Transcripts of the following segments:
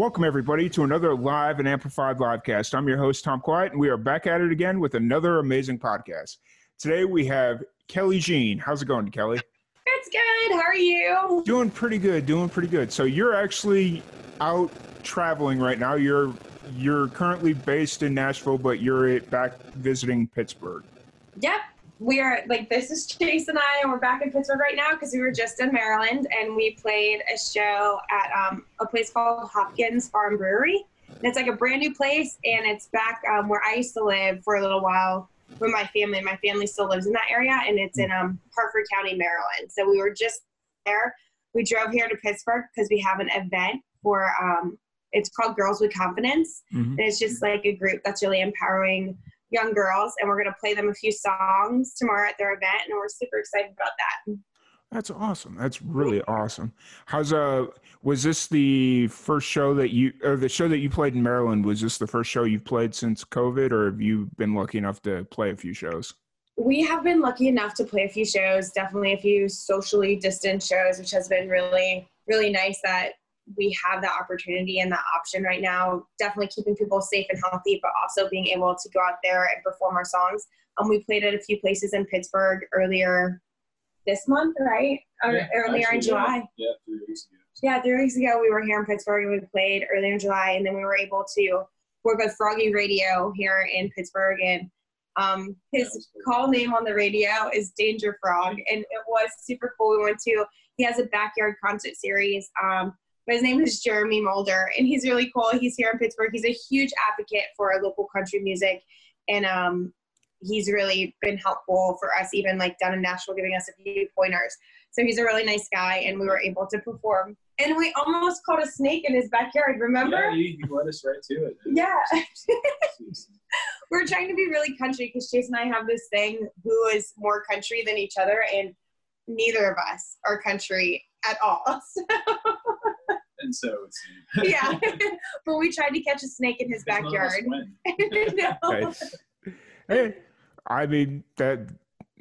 Welcome, everybody, to another live and amplified livecast. I'm your host, Tom Quiet, and we are back at it again with another amazing podcast. Today we have Kelley Jeanne. How's it going, Kelley? It's good. How are you? Doing pretty good. Doing pretty good. So you're actually out traveling right now. You're you're currently based in Nashville, but you're back visiting Pittsburgh. Yep. We are like this is Chase and I, and we're back in Pittsburgh right now because we were just in Maryland and we played a show at um, a place called Hopkins Farm Brewery. And it's like a brand new place, and it's back um, where I used to live for a little while with my family. My family still lives in that area, and it's in um, Harford County, Maryland. So we were just there. We drove here to Pittsburgh because we have an event for um, it's called Girls with Confidence, Mhm. and it's just like a group that's really empowering young girls, and we're gonna play them a few songs tomorrow at their event, and we're super excited about that. That's awesome. That's really awesome. How's uh was this the first show that you or the show that you played in Maryland was this the first show you've played since COVID or have you been lucky enough to play a few shows? We have been lucky enough to play a few shows, definitely a few socially distant shows, which has been really, really nice that we have that opportunity and that option right now. Definitely keeping people safe and healthy, but also being able to go out there and perform our songs. Um, we played at a few places in Pittsburgh earlier this month, right? Or Yeah, earlier in July. Yeah, yeah, three weeks ago. Yeah, three weeks ago we were here in Pittsburgh and we played earlier in July, and then we were able to work with Froggy Radio here in Pittsburgh, and um, his call name on the radio is Danger Frog, and it was super cool. We went to he has a backyard concert series. Um, but his name is Jeremy Mulder, and he's really cool. He's here in Pittsburgh. He's a huge advocate for local country music, and um, he's really been helpful for us, even like down in Nashville, giving us a few pointers. So he's a really nice guy, and we were able to perform. And we almost caught a snake in his backyard. Remember? Yeah, you, you led us right to it. Yeah. we're trying to be really country because Chase and I have this thing who is more country than each other, and neither of us are country at all. so it's So, yeah, but we tried to catch a snake in his Because none of us backyard. No. Okay. Hey, I mean that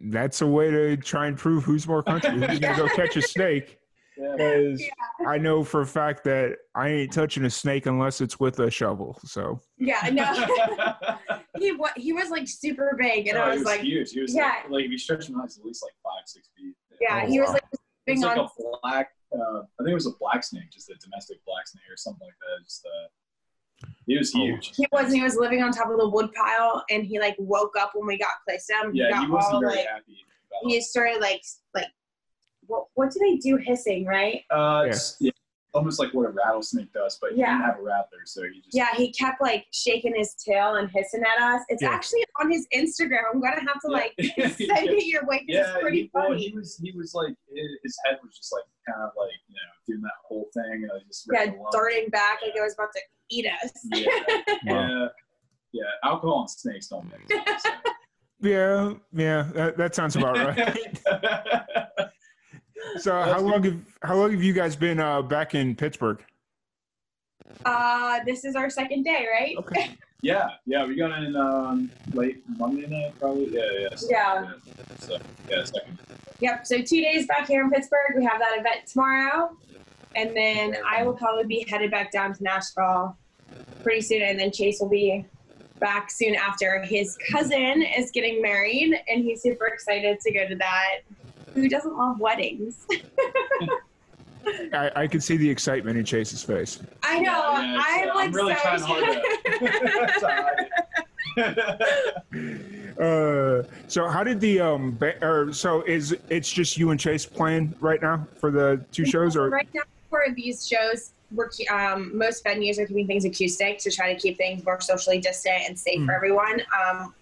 that's a way to try and prove who's more country. Who's gonna go catch a snake? Because Yeah. I know for a fact that I ain't touching a snake unless it's with a shovel. So Yeah, no. he wa- he was like super big, and No, I he was like, huge. He was Yeah. like, like if you stretch him out, he's at least like five, six feet. yeah, Oh, he was like It's being like on. a black. Uh, I think it was a black snake, just a domestic black snake or something like that. Just uh, he was Oh. huge. He was. He was living on top of the wood pile, and he like woke up when we got close to him. Yeah, got he wasn't all, very like, happy. About he started like like what what do they do hissing right Uh, Yeah. yeah, almost like what a rattlesnake does, but he Yeah. didn't have a rattler, so he just yeah he kept like shaking his tail and hissing at us it's Yeah. actually on his instagram i'm gonna have to Yeah. like Yeah. send it your way 'cause Yeah, it's pretty he, well, he was he was like his his head was just like kind of like you know doing that whole thing, and I just yeah read darting back like it was about to eat us Yeah, Wow. yeah, yeah. Alcohol and snakes don't mix. so. yeah, yeah, that, that sounds about right. So how long have how long have you guys been uh, back in Pittsburgh? uh this is our second day right Okay. yeah, yeah. We got in um, late Monday night, probably. Yeah, yeah. so- Yeah. So yeah, second. yep so two days back here in pittsburgh we have that event tomorrow and then i will probably be headed back down to nashville pretty soon and then chase will be back soon after his cousin is getting married and he's super excited to go to that who doesn't love weddings? I, I could see the excitement in Chase's face. i know. Yeah, yeah, i'm it's, uh, like I'm really so trying hard Uh, so how did the um ba- or so is it's just you and Chase playing right now for the two shows or? right now for these shows we're um, most venues are keeping things acoustic to try to keep things more socially distant and safe for Mm. everyone. Um, and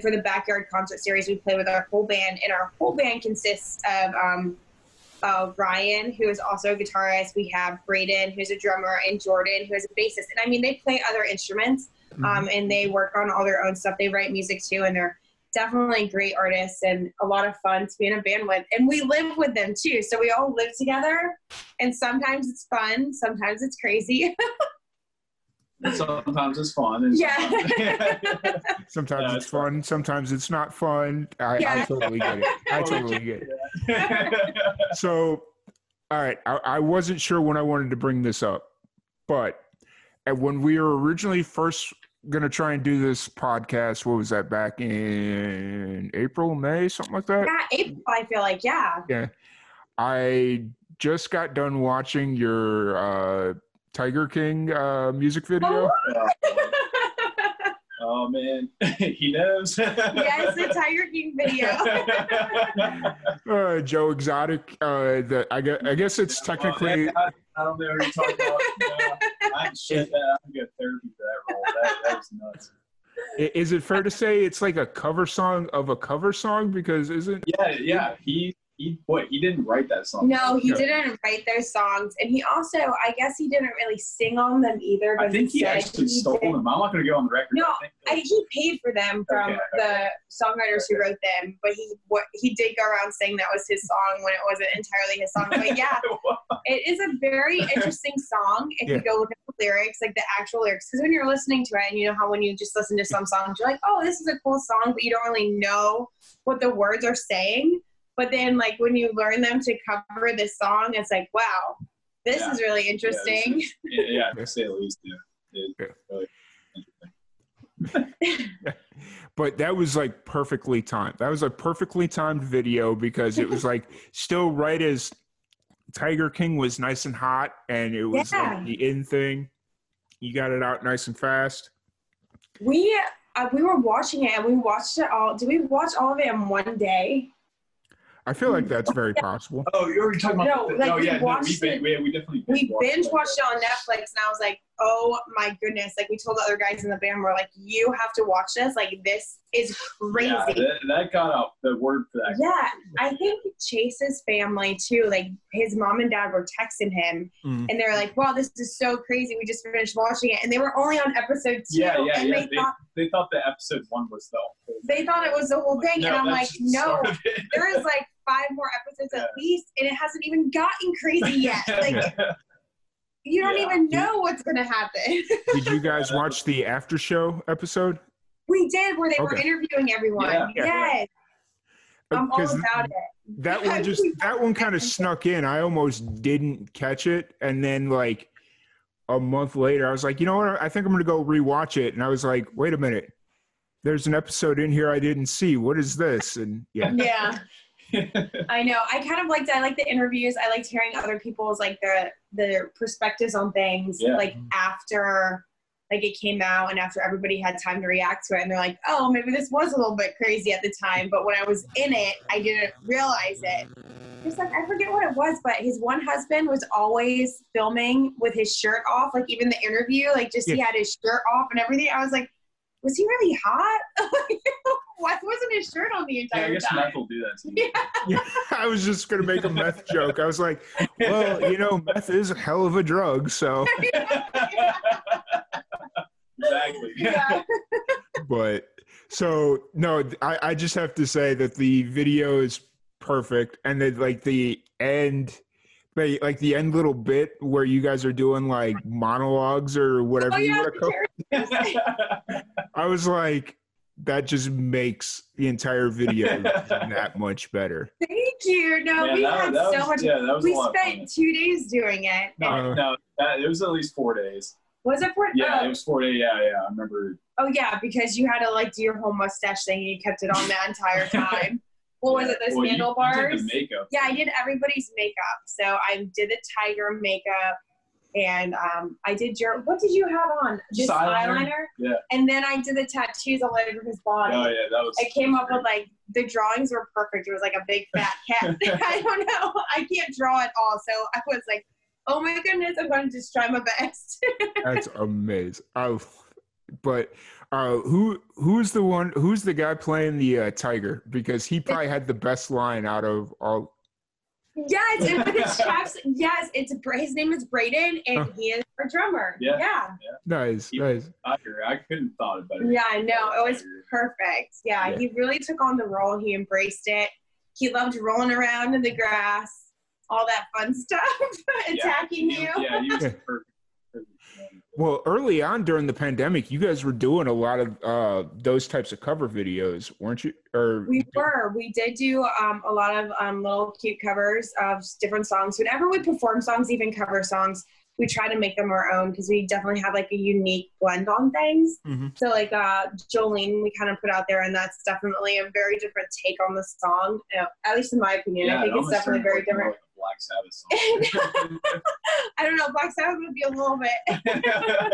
for the backyard concert series we play with our whole band and our whole band consists of um, uh, Ryan, who is also a guitarist. We have Braden, who's a drummer, and Jordan, who is a bassist. And I mean, they play other instruments, um, and they work on all their own stuff. They write music too, and they're definitely great artists and a lot of fun to be in a band with. And we live with them too, so we all live together. And sometimes it's fun, sometimes it's crazy. And sometimes it's fun. And Yeah. sometimes- Sometimes Yeah, it's it's fun. Sometimes it's not fun. I, I totally get it. I totally get it. So, all right, I, I wasn't sure when I wanted to bring this up, but when we were originally first going to try and do this podcast, what was that back in April, May, something like that? yeah, April, I feel like, yeah. I just got done watching your uh, Tiger King uh, music video. oh man, he knows. yes, the Tiger King video. Uh, Joe Exotic. Uh, the, I, guess, I guess it's technically. Oh, I, I don't know what you're talking about. No, I'm shit. I'm go therapy for that role. That, that was nuts. Is it fair to say it's like a cover song of a cover song? Because isn't Yeah, yeah. He he. What? He didn't write that song. No, he Yeah. didn't write those songs, and he also, I guess, he didn't really sing on them either. I think he said actually stole did- them. I'm not gonna go on the record. No, I think I, he paid for them from Okay, the songwriters who wrote them, but he what he did go around saying that was his song when it wasn't entirely his song. But yeah, it is a very interesting song if Yeah. you go look at the lyrics, like the actual lyrics. Because when you're listening to it, and you know how when you just listen to some songs, you're like, oh, this is a cool song, but you don't really know what the words are saying. But then, like when you learn them to cover this song, it's like, wow, this Yeah. is really Yeah, interesting. is- yeah, yeah, say the least. Yeah. Really but that was like perfectly timed. That was a perfectly timed video because it was like still right as Tiger King was nice and hot and it was Yeah. like the in thing. You got it out nice and fast. We uh, we were watching it and we watched it all. Did we watch all of it in one day? I feel like that's very possible. Oh, you were talking about? No, the, like, oh we yeah, no, we, watched bin- it- we, we definitely We binge watched it on Netflix and I was like, oh my goodness! Like we told the other guys in the band, we're like, you have to watch this. Like this is crazy. Yeah, that, that got out the word for that. Yeah, I think Chase's family too. Like his mom and dad were texting him, Mm. and they're like, "Wow, this is so crazy! We just finished watching it, and they were only on episode two, Yeah, yeah, and yeah. they They, thought they thought the episode one was the whole. they thought it was the whole thing, and I'm like, no, sort of it. there is like five more episodes Yeah. at least, and it hasn't even gotten crazy yet. Like you don't Yeah. even know what's gonna happen. Did you guys watch the after show episode? we did where they were interviewing everyone. Yeah, yeah. yes, I'm all about it. that one just that one kind of snuck in. I almost didn't catch it, and then like a month later, I was like, you know what? I think I'm gonna go rewatch it, and I was like, wait a minute. There's an episode in here I didn't see. What is this? And yeah, Yeah. I know. I kind of liked. I like the interviews. I liked hearing other people's like the their perspectives on things. Yeah. Like after like it came out and after everybody had time to react to it, and they're like, "Oh, maybe this was a little bit crazy at the time." But when I was in it, I didn't realize it. Just like I forget what it was, but his one husband was always filming with his shirt off. Like even the interview, like just he had his shirt off and everything. I was like, was he really hot? Why wasn't his shirt on the yeah, entire I guess time? meth will do that. To you. Yeah, I was just gonna make a meth joke. I was like, well, you know, meth is a hell of a drug, so. exactly. yeah. But so no, I, I just have to say that the video is perfect, and then like the end, like like the end little bit where you guys are doing like monologues or whatever Oh you yeah, want to call. I was like, that just makes the entire video that much better. Thank you. No, Yeah, we that- had that so was- much. Yeah, we a fun. spent two days doing it. No, Uh, no, that, it was at least four days. Was it for? Yeah, oh, it was four days. Yeah, yeah, I remember. oh yeah, because you had to like do your whole mustache thing and you kept it on the entire time. What was it? Those Well, you- you did handlebars? the makeup. yeah, I did everybody's makeup. So I did the tiger makeup, and um, I did your. What did you have on? Just eyeliner. eyeliner. Yeah. And then I did the tattoos all over his body. Oh yeah, that was. I came up with like the drawings were perfect. It was like a big fat cat. I don't know. I can't draw at all. So I was like, oh my goodness, I'm going to just try my best. That's amazing. Oh, but uh, who who's the one? Who's the guy playing the uh, tiger? Because he probably had the best line out of all. Yes, and with his chaps. Yes, it's his name is Braden, and Huh. he is our drummer. Yeah. yeah, Nice, nice. Tiger. I couldn't have thought it. Yeah, I know. It was perfect. Yeah, Yeah. he really took on the role. He embraced it. He loved rolling around in the grass, all that fun stuff, attacking He- you. Yeah, he was perfect. perfect one. Well, early on during the pandemic, you guys were doing a lot of uh, those types of cover videos, weren't you? Or We were. We did do um, a lot of um, little cute covers of different songs. Whenever we perform songs, even cover songs, we try to make them our own because we definitely have like a unique blend on things. Mhm. So like uh, Jolene, we kind of put out there, and that's definitely a very different take on the song. You know, at least in my opinion, Yeah, I it think it's definitely very different. Black Sabbath song. I don't know. Black Sabbath would be a little bit.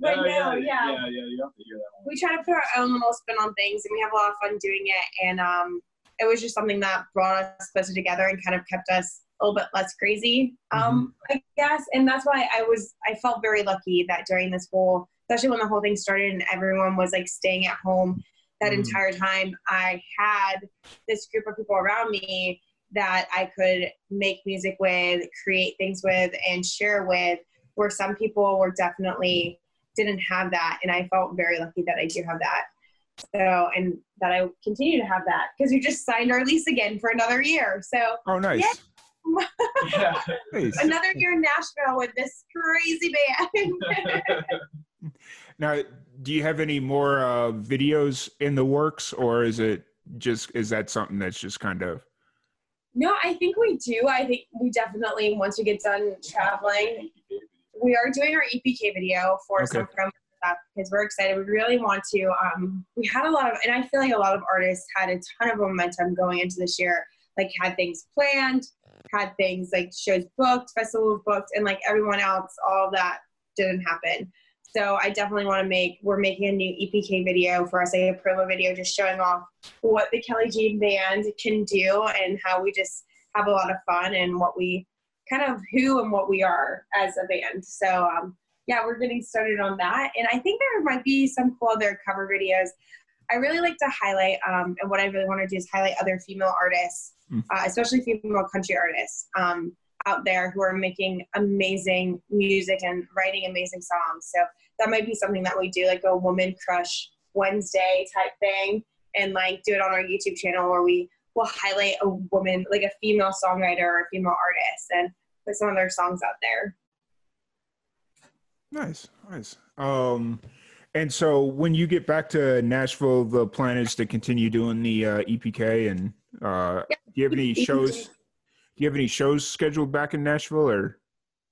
But No, no, yeah, yeah. yeah, yeah, you have to hear that one. we try to put our own little spin on things and we have a lot of fun doing it and um, it was just something that brought us closer together and kind of kept us a little bit less crazy um, i guess. And that's why i was i felt very lucky that during this whole especially when the whole thing started and everyone was like staying at home that Mhm. entire time i had this group of people around me that i could make music with create things with and share with where some people were definitely didn't have that. And i felt very lucky that i do have that. So and that i continue to have that because we just signed our lease again for another year. So oh, nice, Yeah. nice. another year in nashville with this crazy band Now, do you have any more uh, videos in the works, or is it just is that something that's just kind of no i think we do i think we definitely once we get done traveling we are doing our EPK video for Okay. some promo stuff because we're excited. We really want to. Um, we had a lot of, and I feel like a lot of artists had a ton of momentum going into this year. Like had things planned, had things like shows booked, festivals booked, and like everyone else, all that didn't happen. So I definitely want to make. We're making a new EPK video for us, like a promo video, just showing off what the Kelley Jeanne band can do and how we just have a lot of fun and what we kind of who and what we are as a band. So um, yeah, we're getting started on that, and I think there might be some cool other cover videos. I really like to highlight, um, and what I really want to do is highlight other female artists, Mm. uh, especially female country artists um, out there who are making amazing music and writing amazing songs. So that might be something that we do, like a woman crush Wednesday type thing, and like do it on our YouTube channel where we will highlight a woman, like a female songwriter or a female artist, and put some of their songs out there. nice, nice? Um, and so when you get back to Nashville, the plan is to continue doing the uh, EPK, and uh, Yeah. do you have any shows? Do you have any shows scheduled back in Nashville, or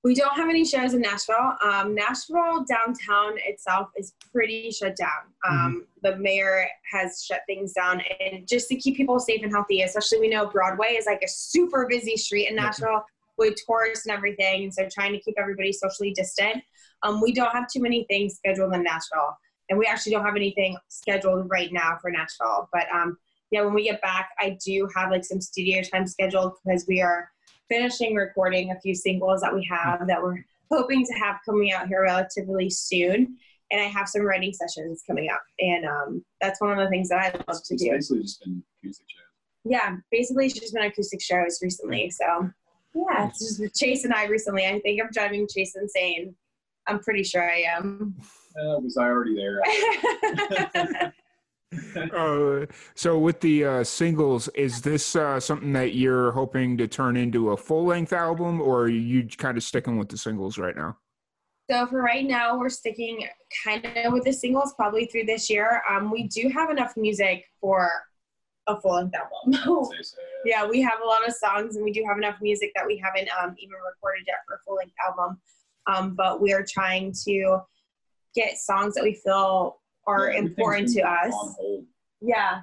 We don't have any shows in Nashville. Um, Nashville downtown itself is pretty shut down. Um, The mayor has shut things down, and just to keep people safe and healthy, especially we know Broadway is like a super busy street in. Nashville with tourists and everything. And so trying to keep everybody socially distant. Um, we don't have too many things scheduled in Nashville, and we actually don't have anything scheduled right now for Nashville. But um, yeah, when we get back, I do have like some studio time scheduled because we are finishing recording a few singles that we have that we're hoping to have coming out here relatively soon. And I have some writing sessions coming up, and um, that's one of the things that I love to It's do. basically just been acoustic shows. Yeah, basically, it's just been acoustic shows recently. So yeah, it's just with Chase and I recently. I think I'm driving Chase insane. I'm pretty sure I am. Uh, was I already there? uh, so with the uh, singles, is this uh, something that you're hoping to turn into a full length album, or are you kind of sticking with the singles right now? So for right now, we're sticking kind of with the singles probably through this year. Um, we do have enough music for a full length album. Say so, yeah. yeah, we have a lot of songs, and we do have enough music that we haven't um, even recorded yet for a full length album. Um, but we are trying to get songs that we feel are Yeah, important to us. Yeah,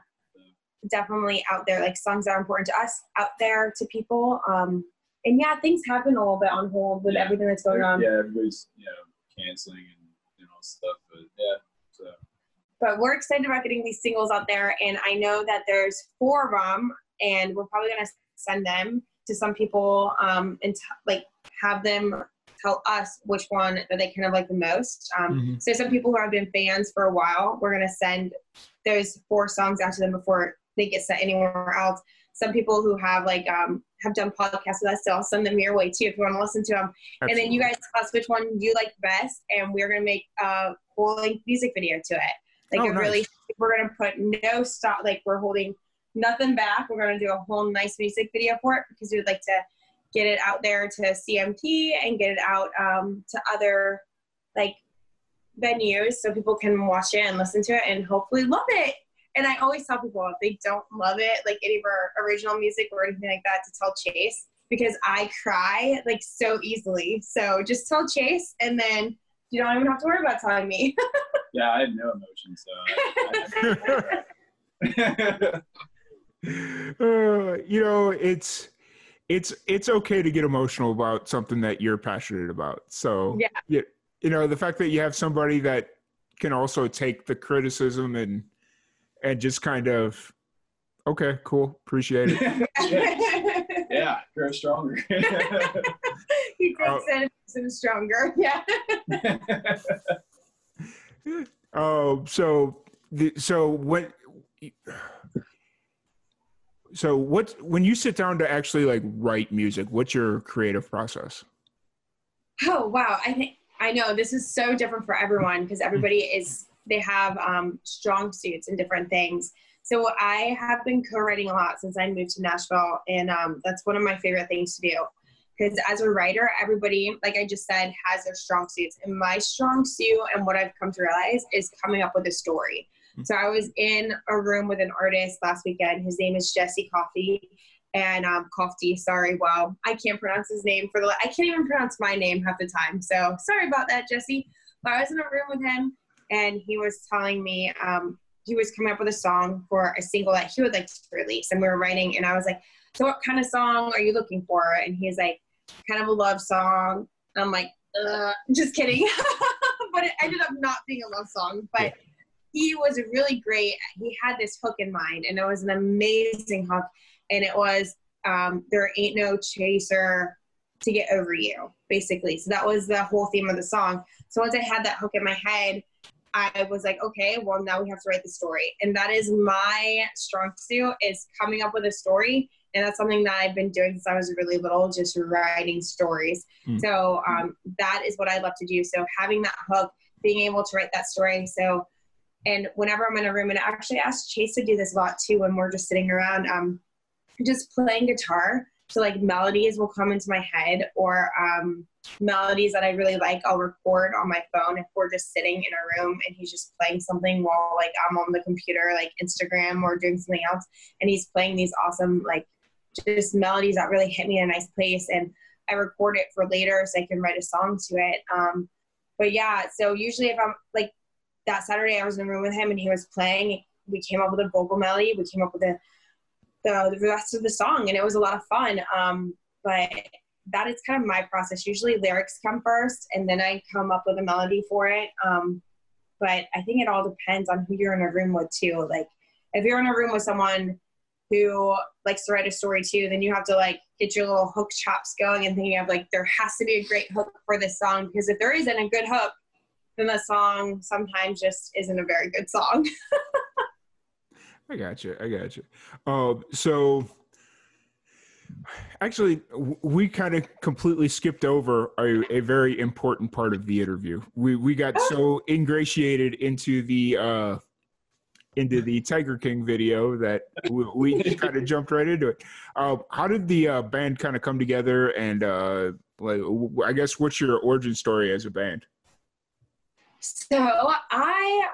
definitely out there, like songs that are important to us out there to people. Um, and yeah, things have been a little bit on hold with Yeah. everything that's going on. Yeah, everybody's you know canceling and you know stuff, but yeah. So but we're excited about getting these singles out there and i know that there's four of them and we're probably going to send them to some people um, and t- like have them tell us which one that they kind of like the most um, Mhm. so some people who have been fans for a while we're going to send those four songs out to them before they get sent anywhere else some people who have like um, have done podcasts with us, so I'll send them your way too if you want to listen to them. And then you guys tell us which one you like best, and we're gonna make a full length music video to it. Like Oh, a nice. really, we're gonna put no stop. Like we're holding nothing back. We're gonna do a whole nice music video for it because we would like to get it out there to CMT and get it out um, to other like venues so people can watch it and listen to it and hopefully love it. And I always tell people if they don't love it, like any of our original music or anything like that, to tell Chase because I cry like so easily. So just tell Chase and then you don't even have to worry about telling me. Yeah, I have no emotion, so. I- uh, you know, it's it's it's okay to get emotional about something that you're passionate about. So Yeah. you, you know, the fact that you have somebody that can also take the criticism and and just kind of okay, cool, appreciate it. yeah, grow stronger. he takes it and him stronger. Yeah. Oh, so the so what so what when you sit down to actually like write music, what's your creative process? Oh wow! I think I know this is so different for everyone because everybody is they have um, strong suits and different things. So I have been co-writing a lot since I moved to Nashville, and um, that's one of my favorite things to do. Because as a writer, everybody, like I just said, has their strong suits, and my strong suit and what I've come to realize is coming up with a story. So I was in a room with an artist last weekend. His name is Jesse Coffey, and um, Kofty. Sorry, wow, I can't pronounce his name for the. I can't even pronounce my name half the time. So sorry about that, Jesse. But I was in a room with him, and he was telling me um, he was coming up with a song for a single that he would like to release, and we were writing. And I was like, "So what kind of song are you looking for?" And he's like, "Kind of a love song." And I'm like, uh, "Just kidding," but it ended up not being a love song, but. He was really great. He had this hook in mind, and it was an amazing hook and it was um, there ain't no chaser to get over you basically so that was the whole theme of the song so once i had that hook in my head i was like okay well now we have to write the story and that is my strong suit is coming up with a story and that's something that i've been doing since i was really little just writing stories Hmm. so um, that is what i love to do so having that hook being able to write that story so and whenever i'm in a room and I actually asked chase to do this a lot too when we're just sitting around um, just playing guitar. So like melodies will come into my head or um, melodies that I really like, I'll record on my phone if we're just sitting in a room and he's just playing something while like I'm on the computer, like Instagram or doing something else. And he's playing these awesome, like just melodies that really hit me in a nice place. And I record it for later so I can write a song to it. Um, but yeah, so usually if I'm like that Saturday I was in the room with him and he was playing, we came up with a vocal melody, we came up with the, the rest of the song and it was a lot of fun. Um, but that is kind of my process. Usually lyrics come first and then i come up with a melody for it. Um, but i think it all depends on who you're in a room with too. Like if you're in a room with someone who likes to write a story too then you have to like get your little hook chops going and thinking of like there has to be a great hook for this song because if there isn't a good hook then the song sometimes just isn't a very good song I got you. I got you. Uh, so, actually, we kind of completely skipped over a, a very important part of the interview. We we got so ingratiated into the uh, into the Tiger King video that we, we just kind of jumped right into it. Uh, how did the uh, band kind of come together? And uh, like, I guess what's your origin story as a band? So I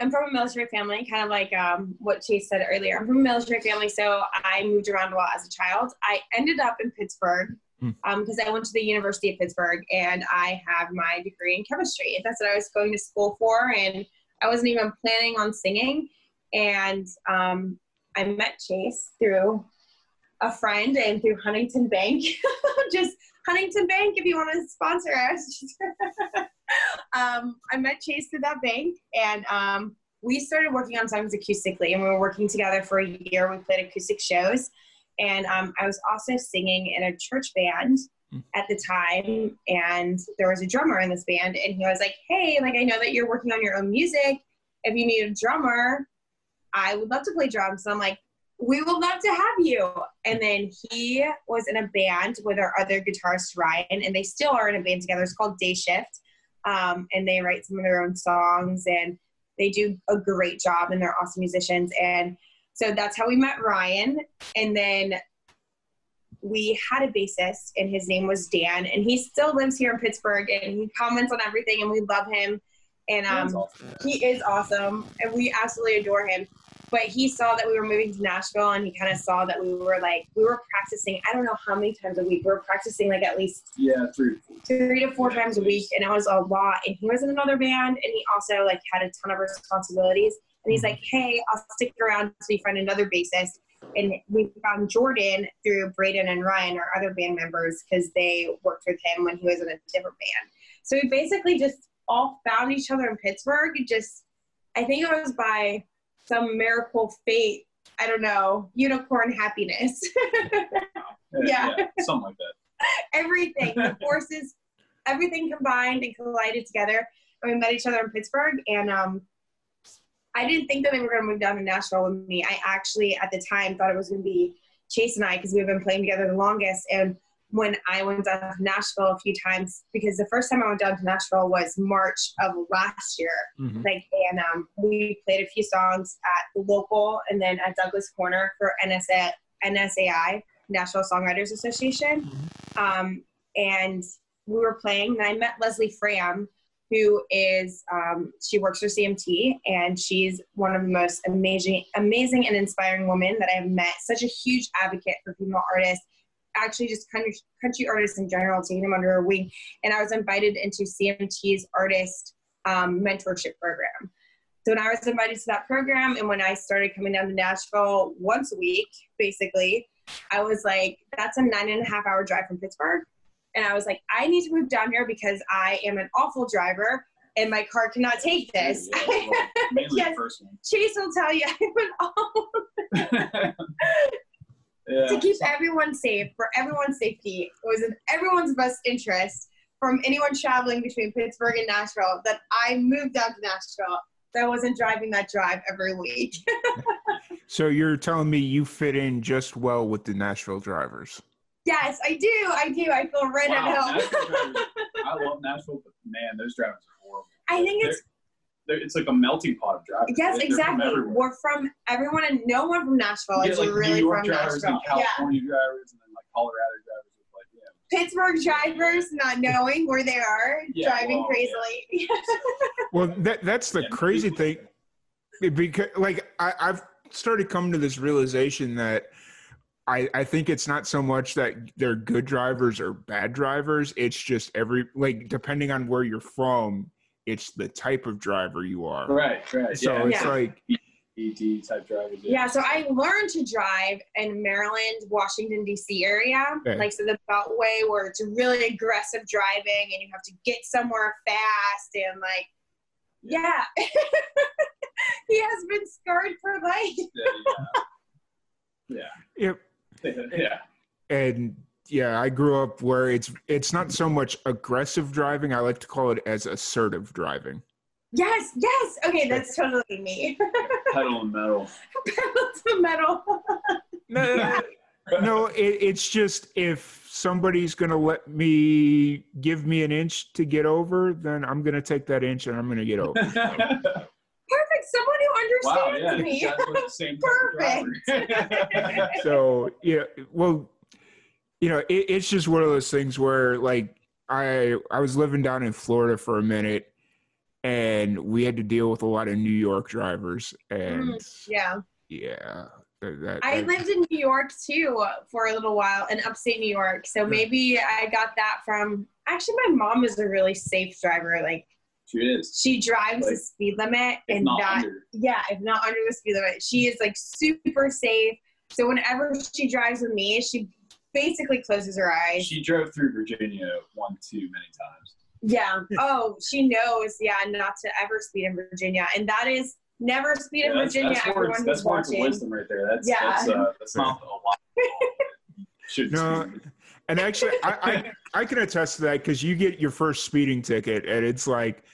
am from a military family, kind of like um, what Chase said earlier. I'm from a military family, so I moved around a lot as a child. I ended up in Pittsburgh Hmm. because I went to the University of Pittsburgh and I have my degree in chemistry. That's what I was going to school for, and I wasn't even planning on singing. And um, I met Chase through a friend and through Huntington Bank. Just Huntington Bank, if you want to sponsor us. um, I met Chase through that bank, and um, we started working on songs acoustically, and we were working together for a year. We played acoustic shows, and um, I was also singing in a church band Hmm. at the time, and there was a drummer in this band, and he was like, "Hey, like I know that you're working on your own music. If you need a drummer, I would love to play drums." And I'm like, we would love to have you. And then he was in a band with our other guitarist, Ryan, and they still are in a band together. It's called Day Shift. Um, and they write some of their own songs and they do a great job and they're awesome musicians. And so that's how we met Ryan. And then we had a bassist and his name was Dan and he still lives here in Pittsburgh and he comments on everything and we love him. And um, awesome. he is awesome and we absolutely adore him but he saw that we were moving to Nashville and he kind of saw that we were like we were practicing I don't know how many times a week we were practicing like at least Yeah, three. three to four times a week and it was a lot and he was in another band and he also like had a ton of responsibilities and he's mm-hmm. like hey I'll stick around so we find another bassist and we found Jordan through Braden and Ryan our other band members because they worked with him when he was in a different band. So we basically just all found each other in Pittsburgh just I think it was by some miracle fate. I don't know, unicorn happiness. Yeah, Yeah. something like that. everything, the forces, everything combined and collided together. And we met each other in Pittsburgh. And um, I didn't think that they were going to move down to Nashville with me. I actually, at the time, thought it was going to be Chase and I because we've been playing together the longest. And when I went down to Nashville a few times, because the first time I went down to Nashville was March of last year. Mhm. like and um, we played a few songs at the local and then at Douglas Corner for NSA, NSAI National Songwriters Association. Um, and we were playing and I met Leslie Fram who is um, she works for CMT and she's one of the most amazing amazing and inspiring women that I've met. Such a huge advocate for female artists actually just country, country artists in general taking them under her wing and I was invited into CMT's artist um, mentorship program. So when I was invited to that program and when I started coming down to Nashville once a week, basically, I was like, that's a nine and a half hour drive from Pittsburgh. And I was like, I need to move down here because I am an awful driver and my car cannot take this. Yeah, well, Yes. the first one. Chase will tell you I'm an awful yeah. to keep everyone safe for everyone's safety. It was in everyone's best interest from anyone traveling between Pittsburgh and Nashville that I moved down to Nashville. So I wasn't driving that drive every week. So you're telling me you fit in just well with the Nashville drivers? yes, I do. I do. I feel right Wow, at home. I love Nashville, but man, those drivers are horrible. I think it's They're, it's like a melting pot of drivers. yes, They're- they're from exactly. We're from everyone and no one from Nashville You is get, like really New York from drivers Nashville. and Yeah. California drivers, and then like Colorado drivers like yeah. Pittsburgh drivers not knowing where they are, Yeah, driving well, crazily. Well, that that's the Yeah, crazy thing, because like I, I've started coming to this realization that I I think it's not so much that they're good drivers or bad drivers. It's just every like depending on where you're from, it's the type of driver you are. Right, right. So yeah. it's Yeah. like ET type drivers. Yeah, so I learned to drive in Maryland, Washington D.C. area, Okay. like so the Beltway, where it's really aggressive driving and you have to get somewhere fast and like, yeah, he has been scarred for life. Yeah, yep. yeah, yeah. and yeah, I grew up where it's it's not so much aggressive driving. I like to call it as assertive driving. Yes, yes. Okay, that's totally me. Pedal and metal. Pedal to metal. No, no, it, it's just if somebody's gonna let me give me an inch to get over, then I'm gonna take that inch and I'm gonna get over. Perfect. Someone who wow, understands yeah, me. you guys were the same type so yeah, well, you know, it, it's just one of those things where like I I was living down in Florida for a minute, and we had to deal with a lot of New York drivers, and mm, yeah. yeah, that, that, I that- lived in New York too for a little while in upstate New York. So maybe I got that from actually my mom is a really safe driver. Like she is. she drives the speed limit and not not under. yeah, if not under the speed limit. She is like super safe. So whenever she drives with me, she basically closes her eyes. She drove through Virginia one too many times. Yeah. Oh, she knows, yeah, not to ever speed in Virginia. And that is never speed in Yeah, that's, Virginia, that's everyone words, who's that's words of watching. wisdom right there. That's Yeah. that's, uh, that's not a lot. Should No, and actually, I, I I can attest to that because you get your first speeding ticket, and it's like,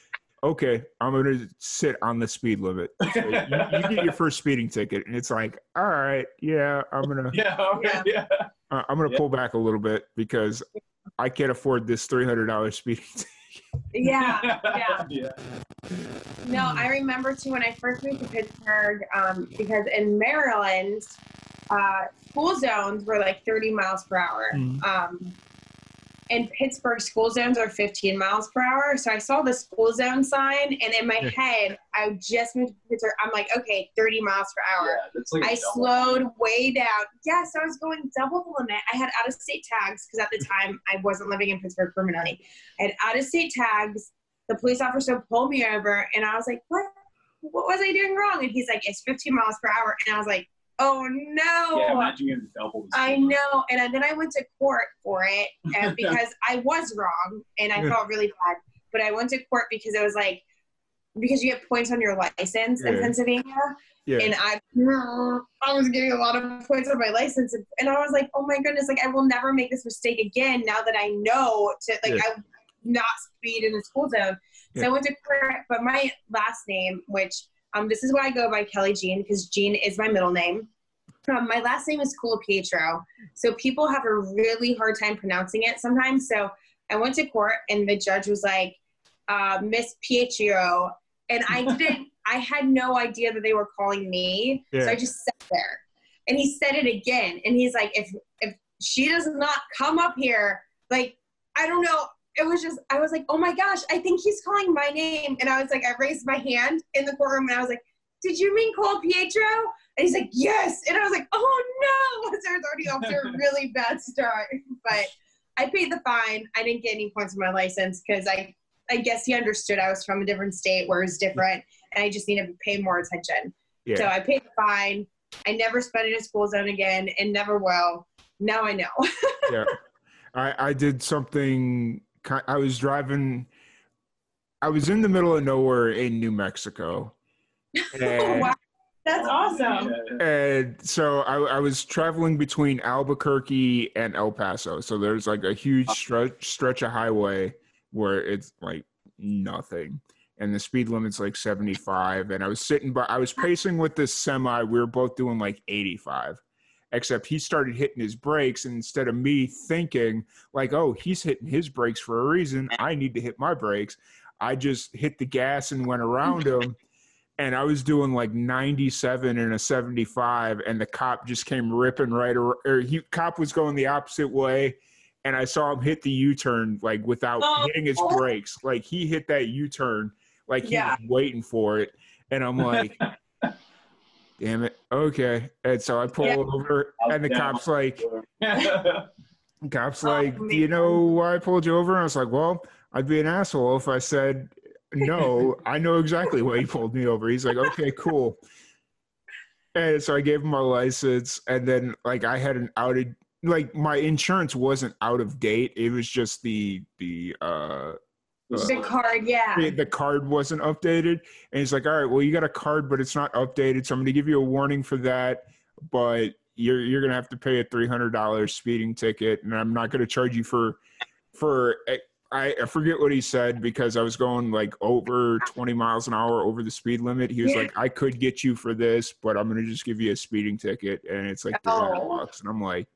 okay, I'm going to sit on the speed limit. So you, you get your first speeding ticket, and it's like, all right, yeah, I'm gonna, Yeah, okay, yeah. Uh, I'm gonna Yeah. pull back a little bit because I can't afford this three hundred dollars speeding. ticket. Yeah, yeah. yeah. No, I remember too when I first moved to Pittsburgh, um, because in Maryland, uh, school zones were like 30 miles per hour. Mhm. Um, in Pittsburgh, school zones are 15 miles per hour. So I saw the school zone sign, and in my Yeah. head, I just moved to Pittsburgh. I'm like, okay, 30 miles per hour. Yeah, like a I double. slowed way down. Yes, I was going double the limit. I had out of state tags because at the time I wasn't living in Pittsburgh permanently. I had out of state tags. The police officer pulled me over, and I was like, "What? What was I doing wrong?" And he's like, "It's 15 miles per hour," and I was like, "Oh no!" Yeah, imagine double. I know. And then I went to court for it and because I was wrong and I felt really bad. But I went to court because it was like, because you get points on your license in Pennsylvania. Yeah, And I, I was getting a lot of points on my license. And I was like, oh my goodness, like I will never make this mistake again now that I know to, like, Yeah. I not speed in the school zone. So Yeah. I went to court, but my last name, which um, this is why I go by Kelley Jeanne because Jeanne is my middle name. Um, my last name is Cool Pietro, so people have a really hard time pronouncing it sometimes. So I went to court, and the judge was like, uh, "Miss Pietro," and I didn't. I had no idea that they were calling me, Yeah. so I just sat there. And he said it again, and he's like, "If if she does not come up here, like I don't know." It was just, I was like, oh my gosh, I think he's calling my name. And I was like, I raised my hand in the courtroom and I was like, did you mean Cole Pietro? And he's like, yes. And I was like, oh no. So I was already off to a really bad start. But I paid the fine. I didn't get any points on my license because I, I guess he understood I was from a different state where it's different and I just needed to pay more attention. yeah. So I paid the fine. I never spent it in a school zone again and never will. Now I know. yeah. I, I did something. I was driving. I was in the middle of nowhere in New Mexico, and, wow. That's awesome. And so I, I was traveling between Albuquerque and El Paso. So there's like a huge stretch stretch of highway where it's like nothing, and the speed limit's like 75. And I was sitting, but I was pacing with this semi. We were both doing like 85 except he started hitting his brakes and instead of me thinking like oh he's hitting his brakes for a reason i need to hit my brakes i just hit the gas and went around him and i was doing like 97 and a 75 and the cop just came ripping right or, or he cop was going the opposite way and i saw him hit the u-turn like without Oh. hitting his oh. brakes like he hit that u-turn like he Yeah. was waiting for it and i'm like damn it. Okay. And so i pull Yeah. over and the Down. cop's like yeah, cop's Oh, like do you know why i pulled you over? And i was like well i'd be an asshole if i said no i know exactly why you pulled me over. He's like okay cool. And so i gave him my license and then like i had an outed like my insurance wasn't out of date. It was just the the uh The card, yeah. the, card wasn't updated and he's like all right well you got a card but it's not updated so i'm going to give you a warning for that but you're you're going to have to pay a $300 speeding ticket and i'm not going to charge you for for eh, I, I forget what he said because I was going like over 20 miles an hour over the speed limit. He was Yeah. like, I could get you for this, but I'm going to just give you a speeding ticket. And it's like 300 Oh. bucks. And I'm like,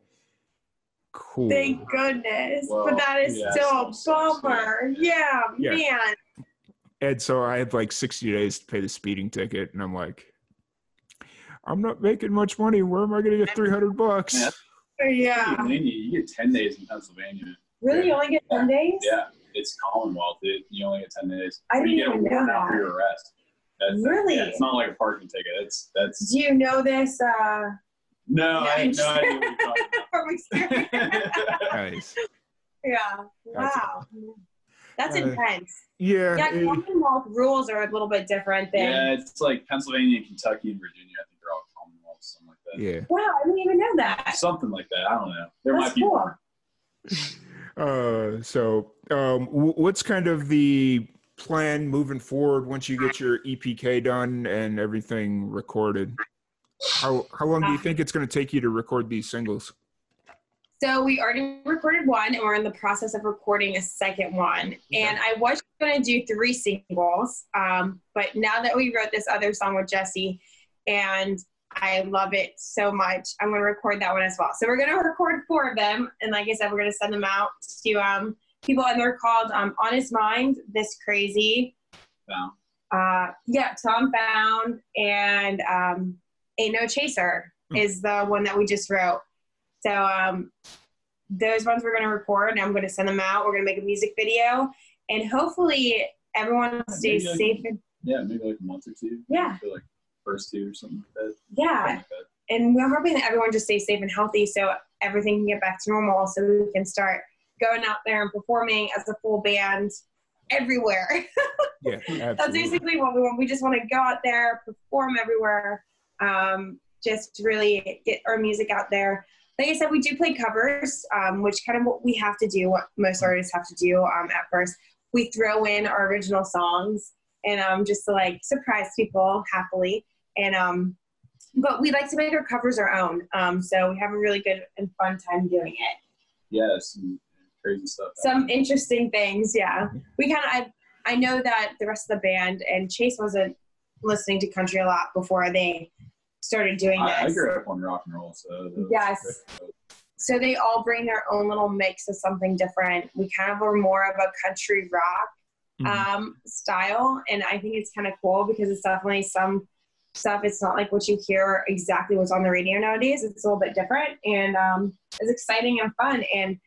cool. Thank goodness. Well, but that is yeah, still a so- so- bummer. Yeah, Yeah. man. And so I had like 60 days to pay the speeding ticket. And I'm like, I'm not making much money. Where am I going to get 300 bucks? Yeah. Yeah. Pennsylvania, you get 10 days in Pennsylvania. Really? You only get 10 days? Yeah, it's Commonwealth. It, you only get 10 days. I But you didn't get a even know warrant out that. for your arrest. That's, Really? Yeah, it's not like a parking ticket. It's that's Do you know this uh, no, I have no idea what from experience? Nice. yeah. Wow. That's Uh, intense. Yeah. Yeah, it- Commonwealth rules are a little bit different than. yeah, it's like Pennsylvania, Kentucky, and Virginia. I think they're all Commonwealth, something like that. yeah. Wow, I didn't even know that. Something like that. I don't know. There That's might be cool. more. Uh, so, um, w- what's kind of the plan moving forward once you get your EPK done and everything recorded? How how long do you think it's going to take you to record these singles? So we already recorded one, and we're in the process of recording a second one. Okay. And I was going to do three singles, um, but now that we wrote this other song with Jesse, and I love it so much, I'm going to record that one as well. So we're going to record four of them, and like I said, we're going to send them out to um, people, and they're called um, Honest Mind, This Crazy. Wow. Uh, yeah, Tom Found, and um, Ain't No Chaser mm. is the one that we just wrote. So um, those ones we're going to record, and I'm going to send them out. We're going to make a music video, and hopefully everyone stays like, safe. And, yeah, maybe like a month or two. Yeah. like first two or something like that. Yeah. Like that. And we're hoping that everyone just stays safe and healthy, so everything can get back to normal, so we can start going out there and performing as a full band everywhere. yeah, that's basically what we want. We just want to go out there, perform everywhere, um, just really get our music out there. Like I said, we do play covers, um, which kind of what we have to do, what most artists have to do um, at first. We throw in our original songs and um, just to like surprise people happily. And um, but we like to make our covers our own. Um, so we have a really good and fun time doing it. Yes, crazy stuff. Some interesting things, yeah. We kind of, I, I know that the rest of the band and Chase wasn't listening to country a lot before they started doing I, this. I grew up on rock and roll, so yes. So they all bring their own little mix of something different. We kind of are more of a country rock mm-hmm. um, style, and I think it's kind of cool because it's definitely some stuff. It's not like what you hear exactly what's on the radio nowadays. It's a little bit different, and um, it's exciting and fun. And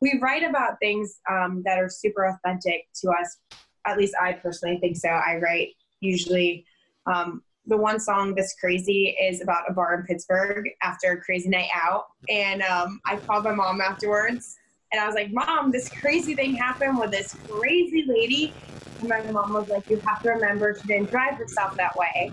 we write about things um, that are super authentic to us. At least I personally think so. I write usually. Um, the one song that's crazy is about a bar in Pittsburgh after a crazy night out. And um, I called my mom afterwards and I was like, Mom, this crazy thing happened with this crazy lady. And my mom was like, You have to remember she didn't drive herself that way.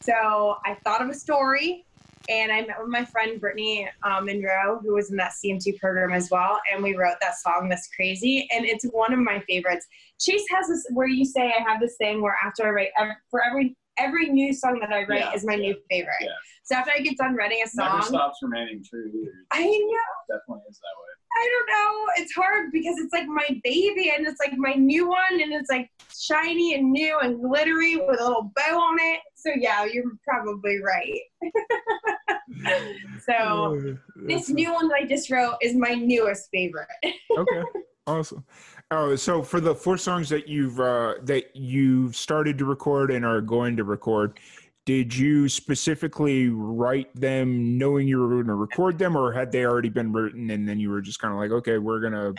So I thought of a story and I met with my friend Brittany um, Monroe, who was in that CMT program as well, and we wrote that song "That's Crazy," and it's one of my favorites. Chase has this where you say I have this thing where after I write for every every new song that I write yeah, is my yeah, new favorite. Yeah. So after I get done writing a song, never stops remaining true either. I know. Definitely is that way. I don't know. It's hard because it's like my baby and it's like my new one and it's like shiny and new and glittery with a little bow on it. So yeah, you're probably right. so this new one that I just wrote is my newest favorite. okay. Awesome. Oh, so for the four songs that you've uh, that you've started to record and are going to record, did you specifically write them knowing you were going to record them, or had they already been written and then you were just kind of like, okay, we're gonna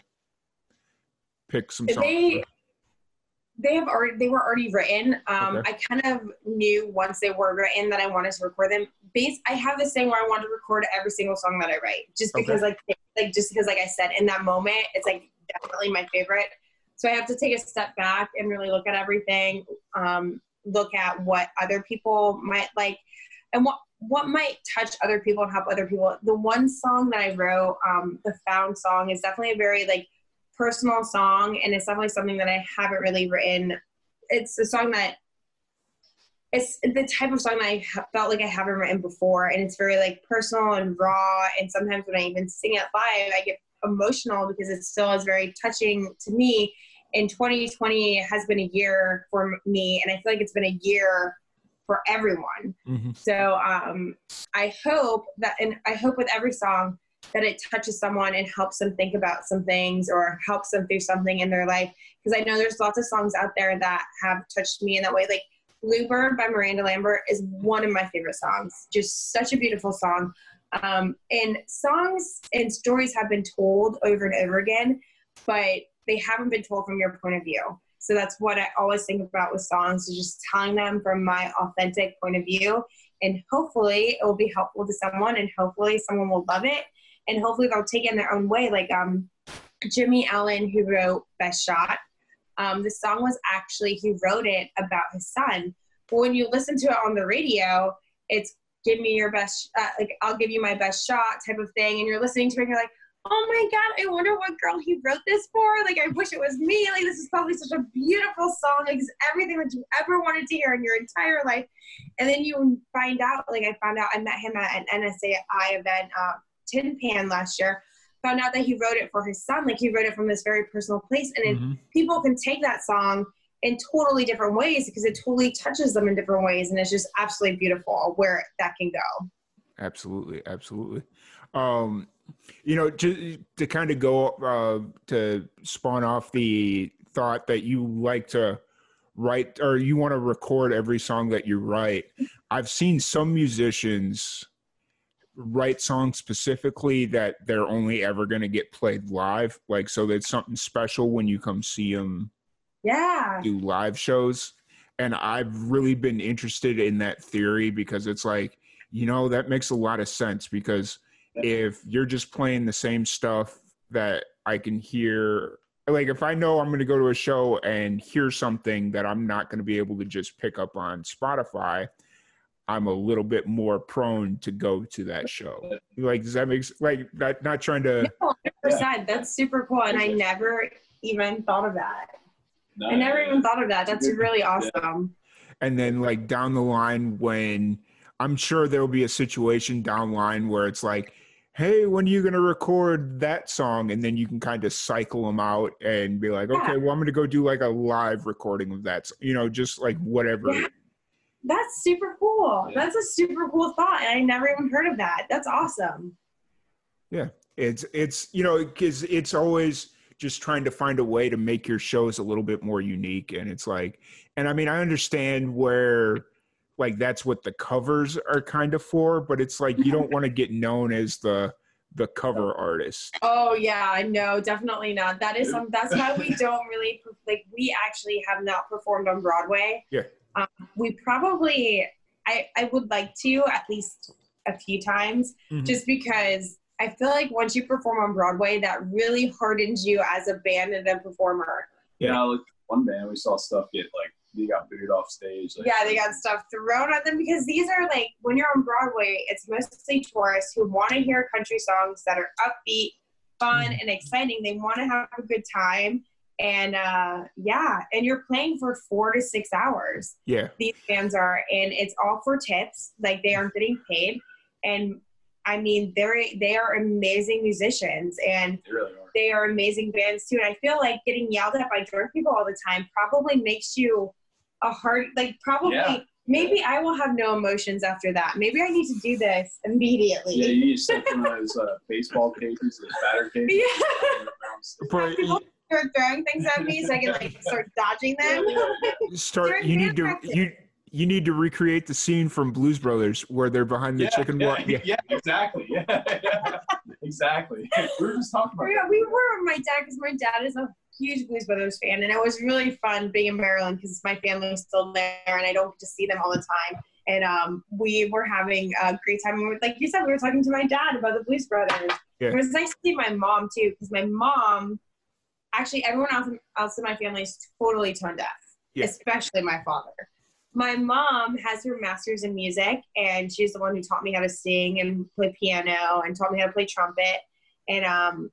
pick some songs? They they have already they were already written. Um, okay. I kind of knew once they were written that I wanted to record them. Base I have this thing where I want to record every single song that I write, just because okay. like like just because like I said in that moment, it's like definitely my favorite. So I have to take a step back and really look at everything, um, look at what other people might like, and what what might touch other people and help other people. The one song that I wrote, um, the Found song, is definitely a very like personal song, and it's definitely something that I haven't really written. It's a song that it's the type of song I felt like I haven't written before, and it's very like personal and raw. And sometimes when I even sing it live, I get emotional because it still is very touching to me. And 2020 has been a year for me, and I feel like it's been a year for everyone. Mm-hmm. So um, I hope that, and I hope with every song that it touches someone and helps them think about some things or helps them through something in their life. Because I know there's lots of songs out there that have touched me in that way. Like Bluebird by Miranda Lambert is one of my favorite songs. Just such a beautiful song. Um, and songs and stories have been told over and over again, but they haven't been told from your point of view. So that's what I always think about with songs is just telling them from my authentic point of view. And hopefully it will be helpful to someone and hopefully someone will love it and hopefully they'll take it in their own way. Like um, Jimmy Allen, who wrote Best Shot, um, the song was actually, he wrote it about his son. But when you listen to it on the radio, it's give me your best, uh, like I'll give you my best shot type of thing. And you're listening to it and you're like, oh my God, I wonder what girl he wrote this for. Like, I wish it was me. Like, this is probably such a beautiful song. Like, it's everything that you ever wanted to hear in your entire life. And then you find out, like, I found out I met him at an NSAI event, uh, Tin Pan last year. found out that he wrote it for his son. Like he wrote it from this very personal place, and Mhm. people can take that song in totally different ways because it totally touches them in different ways, and it's just absolutely beautiful where that can go. Absolutely, absolutely. Um, you know, to to kind of go uh, to spawn off the thought that you like to write or you want to record every song that you write. I've seen some musicians write songs specifically that they're only ever going to get played live, like so that's something special when you come see them Yeah. do live shows and i've really been interested in that theory because it's like you know that makes a lot of sense because if you're just playing the same stuff that i can hear like if i know i'm going to go to a show and hear something that i'm not going to be able to just pick up on spotify i'm a little bit more prone to go to that show like does that make like that not trying to No, 100%. That's super cool, and I never even thought of that. No, I never even thought of that. That's Good. really Yeah. awesome. and then like down the line when i'm sure there'll be a situation down the line where it's like hey when are you going to record that song and then you can kind of cycle them out and be like Yeah. okay well i'm going to go do like a live recording of that you know just like whatever Yeah. That's super cool. Yeah. That's a super cool thought, and I never even heard of that. That's awesome. Yeah. It's it's you know because it's always just trying to find a way to make your shows a little bit more unique and it's like and i mean i understand where like that's what the covers are kind of for but it's like you don't want to get known as the the cover artist Oh yeah, no, definitely not. That is. That's why we don't really like. We actually have not performed on Broadway. Yeah. Um, we probably. I I would like to at least a few times, Mhm. just because I feel like once you perform on Broadway, that really hardens you as a band and a performer. Yeah, like one band we saw stuff get like they got booted off stage. Like, Yeah, they got stuff thrown at them because these are like when you're on Broadway, it's mostly tourists who want to hear country songs that are upbeat, fun, and exciting. They want to have a good time. And uh, yeah, and you're playing for four to six hours. yeah These bands are, and it's all for tips. Like they aren't getting paid. And I mean, they're they are amazing musicians, and They really are. they are amazing bands too. And I feel like getting yelled at by drunk people all the time probably makes you a hard, like probably Yeah. maybe I will have no emotions after that. Maybe I need to do this immediately. Yeah, you need to set one of those uh, baseball cages, those batter cages. Yeah. but People start throwing things at me so I can like start dodging them. start you need to you you need to recreate the scene from blues brothers where they're behind the yeah, chicken yeah, wa- yeah yeah, exactly. Yeah, yeah, exactly. We were just talking about Yeah, that. we were with my dad because my dad is a huge Blues Brothers fan, and it was really fun being in Maryland because my family's still there, and I don't get to see them all the time. And um, we were having a great time. We were, like you said, we were talking to my dad about the Blues Brothers. Yeah. It was nice to see my mom too, because my mom, actually, everyone else, else in my family is totally tone deaf, Yeah. especially my father. My mom has her master's in music, and she's the one who taught me how to sing and play piano, and taught me how to play trumpet. And um,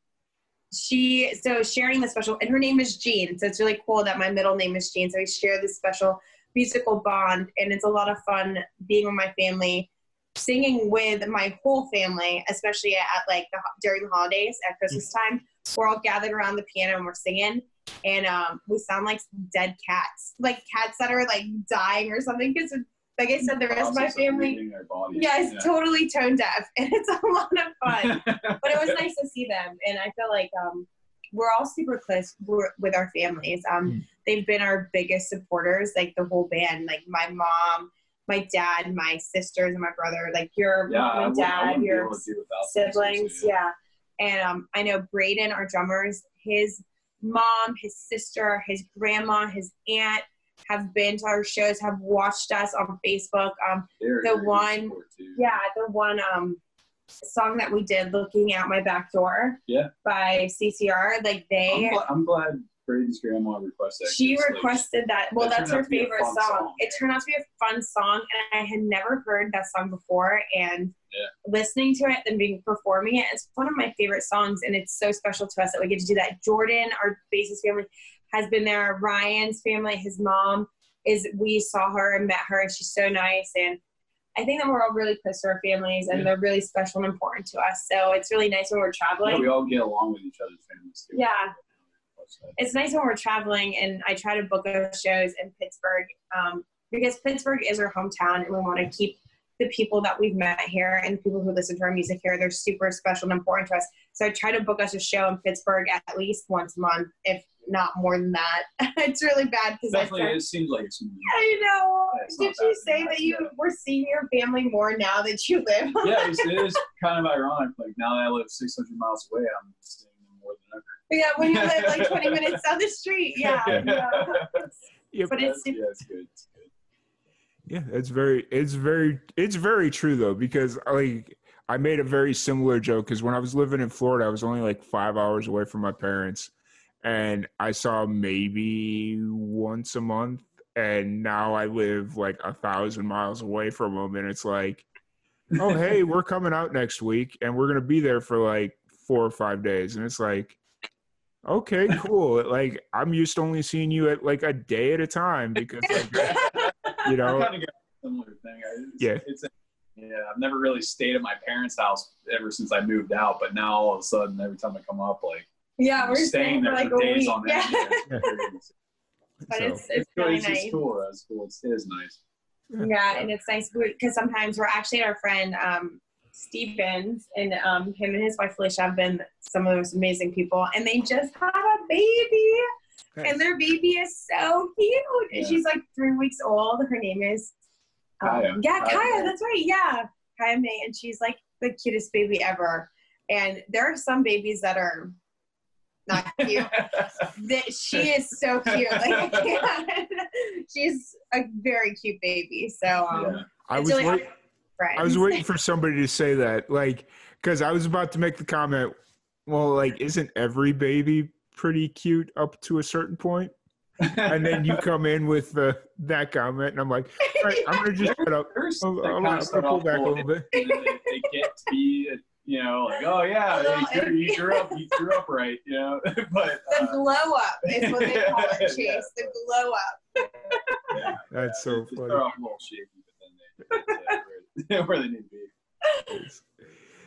she so sharing the special and her name is Jean. So it's really cool that my middle name is Jean. So we share this special musical bond and it's a lot of fun being with my family, singing with my whole family, especially at like the, during the holidays at Christmas time. We're all gathered around the piano and we're singing. And um, we sound like dead cats, like cats that are like dying or something. Because, like I said, the rest of my family, reading their yeah, it's totally tone deaf, and it's a lot of fun. But it was nice to see them and i feel like um, we're all super close with our families. Um, Mm. they've been our biggest supporters like the whole band like my mom my dad my sisters and my brother like your yeah, I mom and dad your able to do without them, siblings yeah. And um, i know braden our drummers his mom his sister his grandma his aunt have been to our shows have watched us on facebook um, the one- yeah, the one um song that we did, "Looking Out My Back Door," Yeah. by CCR. Like I'm, they, I'm glad Braden's grandma requested. that, she like, requested that. Well, that that's her out to be a favorite song. song. It turned out to be a fun song, and I had never heard that song before. And Yeah. listening to it and being performing it, it's one of my favorite songs, and it's so special to us that we get to do that. Jordan, our bassist family, has been there. Ryan's family, his mom is. We saw her and met her, and she's so nice and. I think that we're all really close to our families and Yeah. they're really special and important to us. So it's really nice when we're Yeah, traveling. we all get along with each other's families too. Yeah. It's nice when we're traveling and I try to book those shows in Pittsburgh um, because Pittsburgh is our hometown and we want to keep the people that we've met here and the people who listen to our music here. They're super special and important to us. So I try to book us a show in Pittsburgh at least once a month, if not more than that. it's really bad because Definitely, it seems like it's. I know. Yeah, Did you say that you were seeing your family more now that you live? yeah, it's, it is kind of ironic. Like now that I live 600 miles away, I'm yeah, when you live like 20 minutes down the street. Yeah. yeah. Yep. But it's yeah, it's good. It's good. Yeah, it's very, it's very, it's very true though because like I made a very similar joke because when I was living in Florida, I was only like five hours away from my parents, and I saw maybe once a month, and now I live like a thousand miles away from them, and it's like, oh hey, we're coming out next week, and we're gonna be there for like four or five days, and it's like. Okay, cool. Like I'm used to only seeing you at like a day at a time because like, you know kind of got a similar thing. It's, Yeah. It's yeah. I've never really stayed at my parents' house ever since I moved out, but now all of a sudden, every time I come up, like yeah, we're staying staying there for like for days week. on Yeah. end. But So- it's, It's, it's really It's, nice. it's cool. It's cool. It's, it is nice. Yeah, and it's nice because sometimes we're actually at our friend um, Stevens, and um, him and his wife Felicia have been some of the most amazing people, and they just had a baby, and their baby is so cute. And she's like three weeks old. Her name is um, Kaya. yeah, Kaya Kaya. That's right. Yeah, Kaya May, and she's like the cutest baby ever. And there are some babies that are not cute. that she is so cute. Like, she's a very cute baby. So um, yeah. I was really friends. I was waiting for somebody to say that, like, because I was about to make the comment. Well, like, isn't every baby pretty cute up to a certain point? And then you come in with the that comment, and I'm like, all right, I'm gonna just shut up. There's- I'll, they I'll, kinda I'll start pull off back a little bit. they, they get to be, you know, like, oh yeah, Well, you, grew, you grew up, you grew up right, you know. but the uh, glow up is what they call it, Chase. Yeah. The glow up. yeah, That's so they funny. start off a little shaky, but then they, they get to where, they need to be.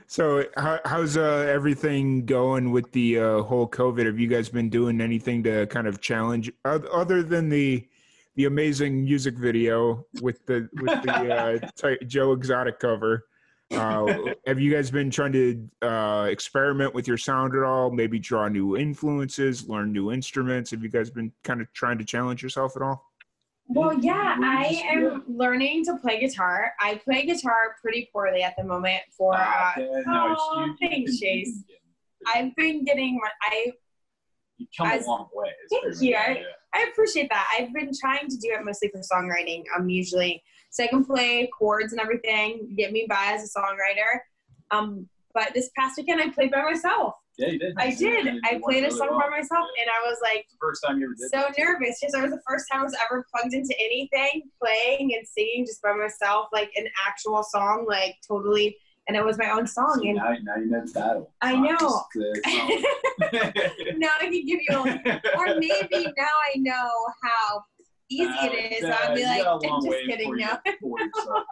So, how, how's uh, everything going with the uh, whole COVID? Have you guys been doing anything to kind of challenge, other than the the amazing music video with the with the uh, Joe Exotic cover? Uh, have you guys been trying to uh, experiment with your sound at all? Maybe draw new influences, learn new instruments. Have you guys been kind of trying to challenge yourself at all? Well, yeah, I am learning to play guitar. I play guitar pretty poorly at the moment for. Uh, Ah, yeah, no, oh, thanks, Chase. I've been getting my. I You come As- a long way. Thank you. I- I appreciate that. I've been trying to do it mostly for songwriting. I'm usually so I can play chords and everything, get me by as a songwriter. Um, but this past weekend I played by myself. Yeah, you did. I did. I played a song by myself, and I was like first time you ever did so nervous because it was the first time I was ever plugged into anything, playing and singing just by myself, like an actual song, like totally. And it was my own song, See, and now, now you know the battle. I know. now I can give you, a, or maybe now I know how easy Uh, it is. uh, I'll be like, I'm just kidding. No, you- before you start,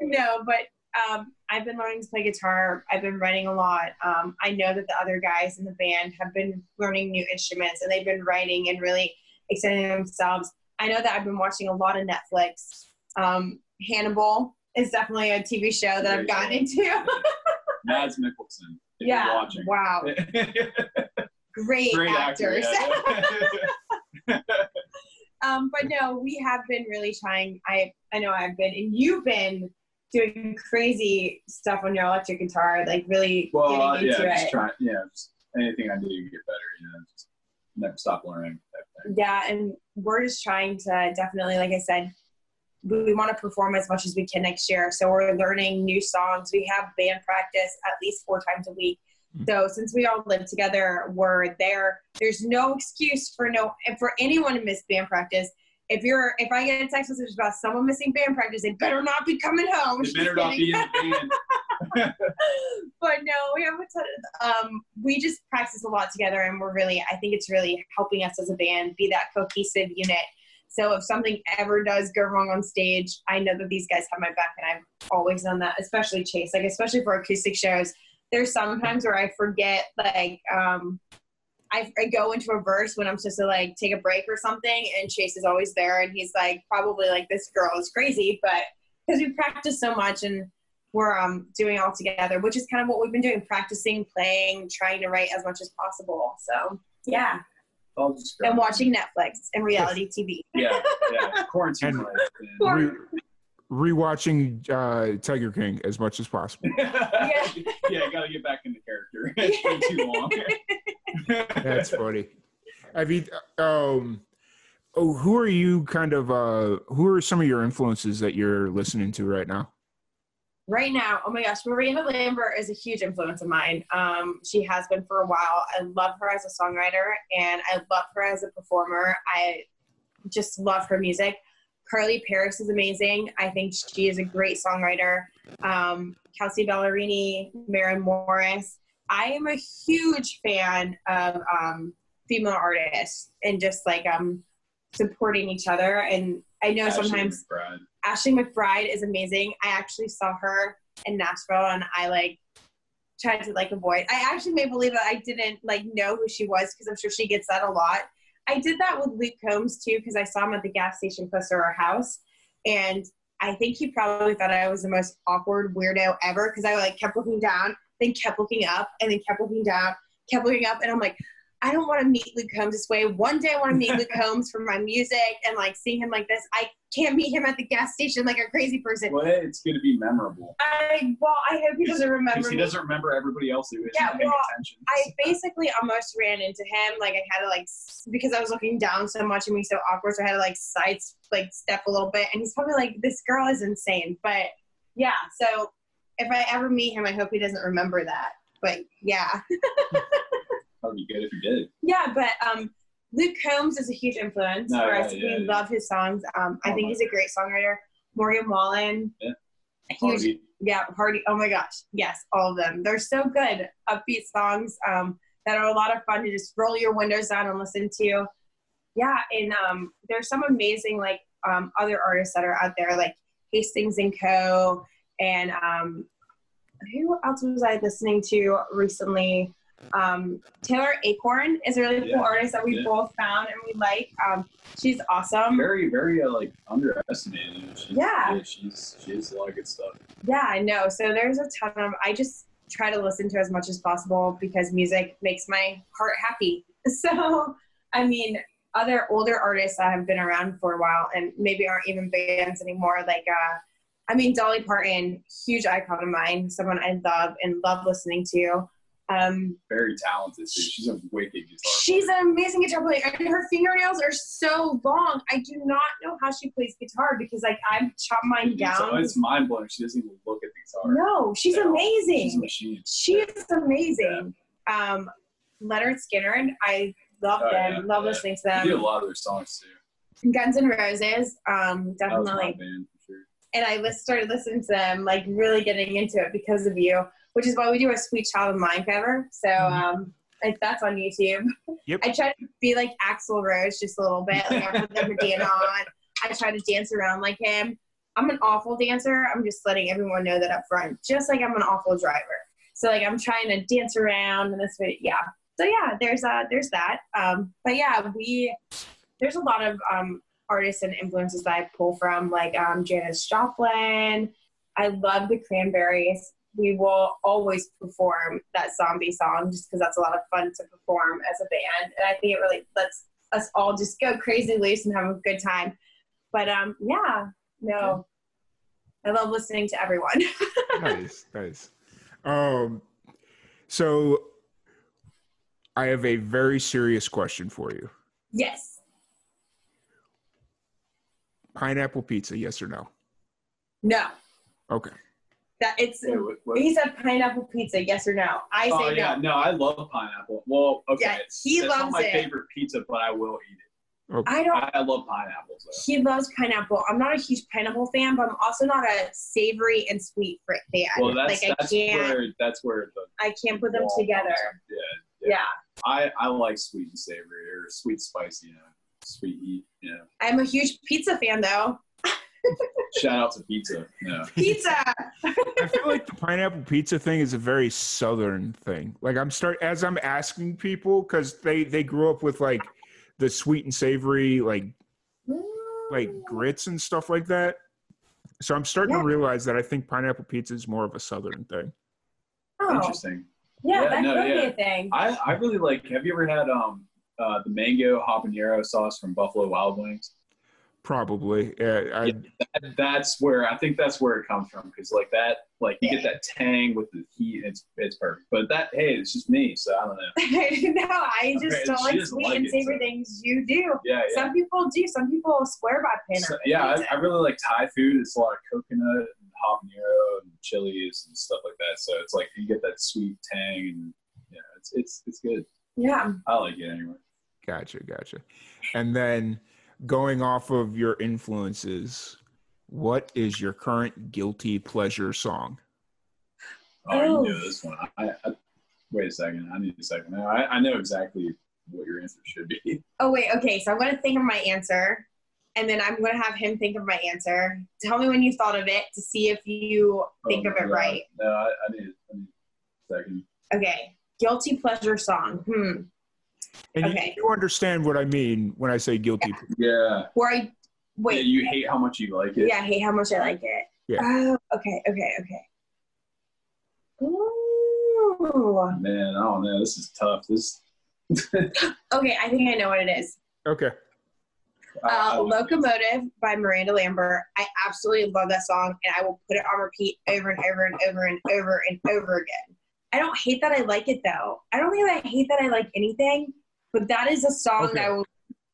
you know. no, but um, I've been learning to play guitar. I've been writing a lot. Um, I know that the other guys in the band have been learning new instruments and they've been writing and really extending themselves. I know that I've been watching a lot of Netflix. Um, Hannibal is definitely a TV show that I've gotten into. Mads Mikkelsen. yeah, wow, great, Great actor. actors. yeah. um, but no, we have been really trying. I I know I've been, and you've been doing crazy stuff on your electric guitar, like really well, getting yeah, just it. trying. Yeah, just anything I do to get better. You know, just never stop learning. Yeah, and we're just trying to definitely, like I said, we, we want to perform as much as we can next year. So we're learning new songs. We have band practice at least four times a week. Mhm. So since we all live together, we're there. There's no excuse for no and for anyone to miss band practice. If you're if I get a text message about someone missing band practice, they better not be coming home. They better not be in the band. but no, we have a ton of, um, we just practice a lot together and we're really, I think it's really helping us as a band be that cohesive unit. So if something ever does go wrong on stage, I know that these guys have my back, and I've always done that. Especially Chase, like especially for acoustic shows. There's sometimes where I forget, like um, I, I go into a verse when I'm supposed to like take a break or something, and Chase is always there, and he's like probably like this girl is crazy, but because we practice so much and we're um, doing all together, which is kind of what we've been doing, practicing, playing, trying to write as much as possible. So yeah, just and watching Netflix and reality TV. Yeah, yeah. Quarantine And- life. Re- rewatching uh, Tiger King as much as possible. yeah, yeah. Gotta get back into character. It's been too long. That's funny. Have you? Um, oh, who are you? Kind of. Uh, who are some of your influences that you're listening to right now? right now, oh my gosh, Miranda Lambert is a huge influence of mine. Um, she has been for a while. I love her as a songwriter and I love her as a performer. I just love her music. Carly Pearce is amazing. I think she is a great songwriter. Um, Kelsea Ballerini, Maren Morris. I am a huge fan of um, female artists and just like um, supporting each other. And I know Ashley sometimes McBryde. Ashley McBryde is amazing. I actually saw her in Nashville and I like tried to like avoid. I actually may believe that I didn't like know who she was because I'm sure she gets that a lot. I did that with Luke Combs too because I saw him at the gas station close to our house, and I think he probably thought I was the most awkward weirdo ever because I like kept looking down, then kept looking up, and then kept looking down, kept looking up, and I'm like, I don't want to meet Luke Combs this way. One day I want to meet Luke Combs for my music and like seeing him like this. I can't meet him at the gas station like a crazy person. Well, it's going to be memorable. I well, I hope he doesn't remember Because he doesn't remember everybody else who isn't Yeah, paying well, attention. I basically almost ran into him. Like I had to like because I was looking down so much and being so awkward, so I had to like side like step a little bit. And he's probably like, "This girl is insane." But yeah, so if I ever meet him, I hope he doesn't remember that. But yeah, That would be good if you did. yeah. But um, Luke Combs is a huge influence No, for yeah, us. yeah, we yeah. love his songs. Um, I Oh, think my he's a great songwriter. Morgan Wallen, Yeah. huge Hardy. yeah, Hardy. Oh my gosh, yes, all of them. They're so good, upbeat songs um, that are a lot of fun to just roll your windows down and listen to. Yeah, and um, there's some amazing like um, other artists that are out there, like Hastings and Co. And um, who else was I listening to recently? Um, Taylor Acorn is a really Yeah, cool artist that we yeah. both found and we like. Um, she's awesome. Very, very uh, like underestimated. She's, Yeah. she's she has a lot of good stuff. Yeah, I know. So there's a ton of. I just try to listen to as much as possible because music makes my heart happy. So, I mean, other older artists that have been around for a while and maybe aren't even bands anymore. Like, uh, I mean, Dolly Parton, huge icon of mine, someone I love and love listening to. Um, Very talented too. She's a wicked guitar. she's an amazing guitar player, and her fingernails are so long. I do not know how she plays guitar because, like, I've chopped mine player. down. It's, it's mind blowing. She doesn't even look at the guitar. no, she's Yeah. amazing. She's a machine. She is amazing. Um, Lynyrd Skynyrd, and I love Oh, them. yeah, love yeah. listening to She did a them. lot of their songs too. Guns and Roses, um, That was my definitely. Band for sure. And I started listening to them, like really getting into it because of you, which is why we do a Sweet Child of Mine cover. So Mhm. um, like that's on YouTube. Yep. I try to be like Axl Rose just a little bit. Like I put the bandana on. I try to dance around like him. I'm an awful dancer. I'm just letting everyone know that up front. Just like I'm an awful driver. So like I'm trying to dance around and this way, yeah. So yeah, there's uh there's that. Um, but yeah, we there's a lot of um artists and influences that I pull from, like um Janis Joplin. I love the Cranberries. We will always perform that zombie song just because that's a lot of fun to perform as a band, and I think it really lets us all just go crazy loose and have a good time. But um, yeah, no, I love listening to everyone. nice, nice. Um, so I have a very serious question for you. yes, Pineapple pizza, yes or no? no, Okay. that it's. Wait, what, what? He said pineapple pizza, yes or no? I oh, say Oh no. yeah, no, I love pineapple. Well, okay, Yeah, he it's not loves my it. favorite pizza, but I will eat it. I don't. I love pineapples. Though. He loves pineapple. I'm not a huge pineapple fan, but I'm also not a savory and sweet fruit fan. Well, that's like I that's can't, where that's where the I can't put them wall together. comes in. Yeah, Yeah. I I like sweet and savory or sweet spicy. You know, sweet eat. Yeah. I'm a huge pizza fan though. Shout out to pizza. Yeah. Pizza. I feel like the pineapple pizza thing is a very southern thing. Like I'm start as I'm asking people because they they grew up with like the sweet and savory like like grits and stuff like that. So I'm starting Yeah. to realize that I think pineapple pizza is more of a southern thing. Oh, Interesting. yeah, Yeah, that no, could be a thing. I, I really like. Have you ever had um uh, the mango habanero sauce from Buffalo Wild Wings? Probably. Yeah, I, And that's where I think that's where it comes from because like that, like you get that tang with the heat. It's it's perfect. But that hey, it's just me, so I don't know. no, I just Okay, don't like sweet like and savory so- things. You do. Yeah, yeah. Some people do. Some people swear by pineapple. So, yeah. I, I really like Thai food. It's a lot of coconut and habanero and chilies and stuff like that. So it's like you get that sweet tang and yeah, it's it's it's good. yeah. I like it anyway. Gotcha, gotcha. And then going off of your influences, what is your current guilty pleasure song? Oh, Oh. you know this one. I, I, wait a second. I need a second. I, I know exactly what your answer should be. Oh wait. Okay. So I'm gonna think of my answer, and then I'm gonna have him think of my answer. Tell me when you thought of it to see if you think Oh of it God. right. No, I, I need I need a second. Okay. Guilty pleasure song. Hmm. And you- Okay. you, understand what I mean when I say guilty. Yeah. Where I yeah. wait. You hate how much you like it. Yeah, I hate how much I like it. Yeah. Oh, okay, okay, okay. Ooh. Man, I don't know. This is tough. This. Okay, I think I know what it is. Okay. I- I Uh. Locomotive by Miranda Lambert. I absolutely love that song, and I will put it on repeat over and over and over and over and over again. I don't hate that I like it though. I don't think I hate that I like anything, but that is a song Okay. that I will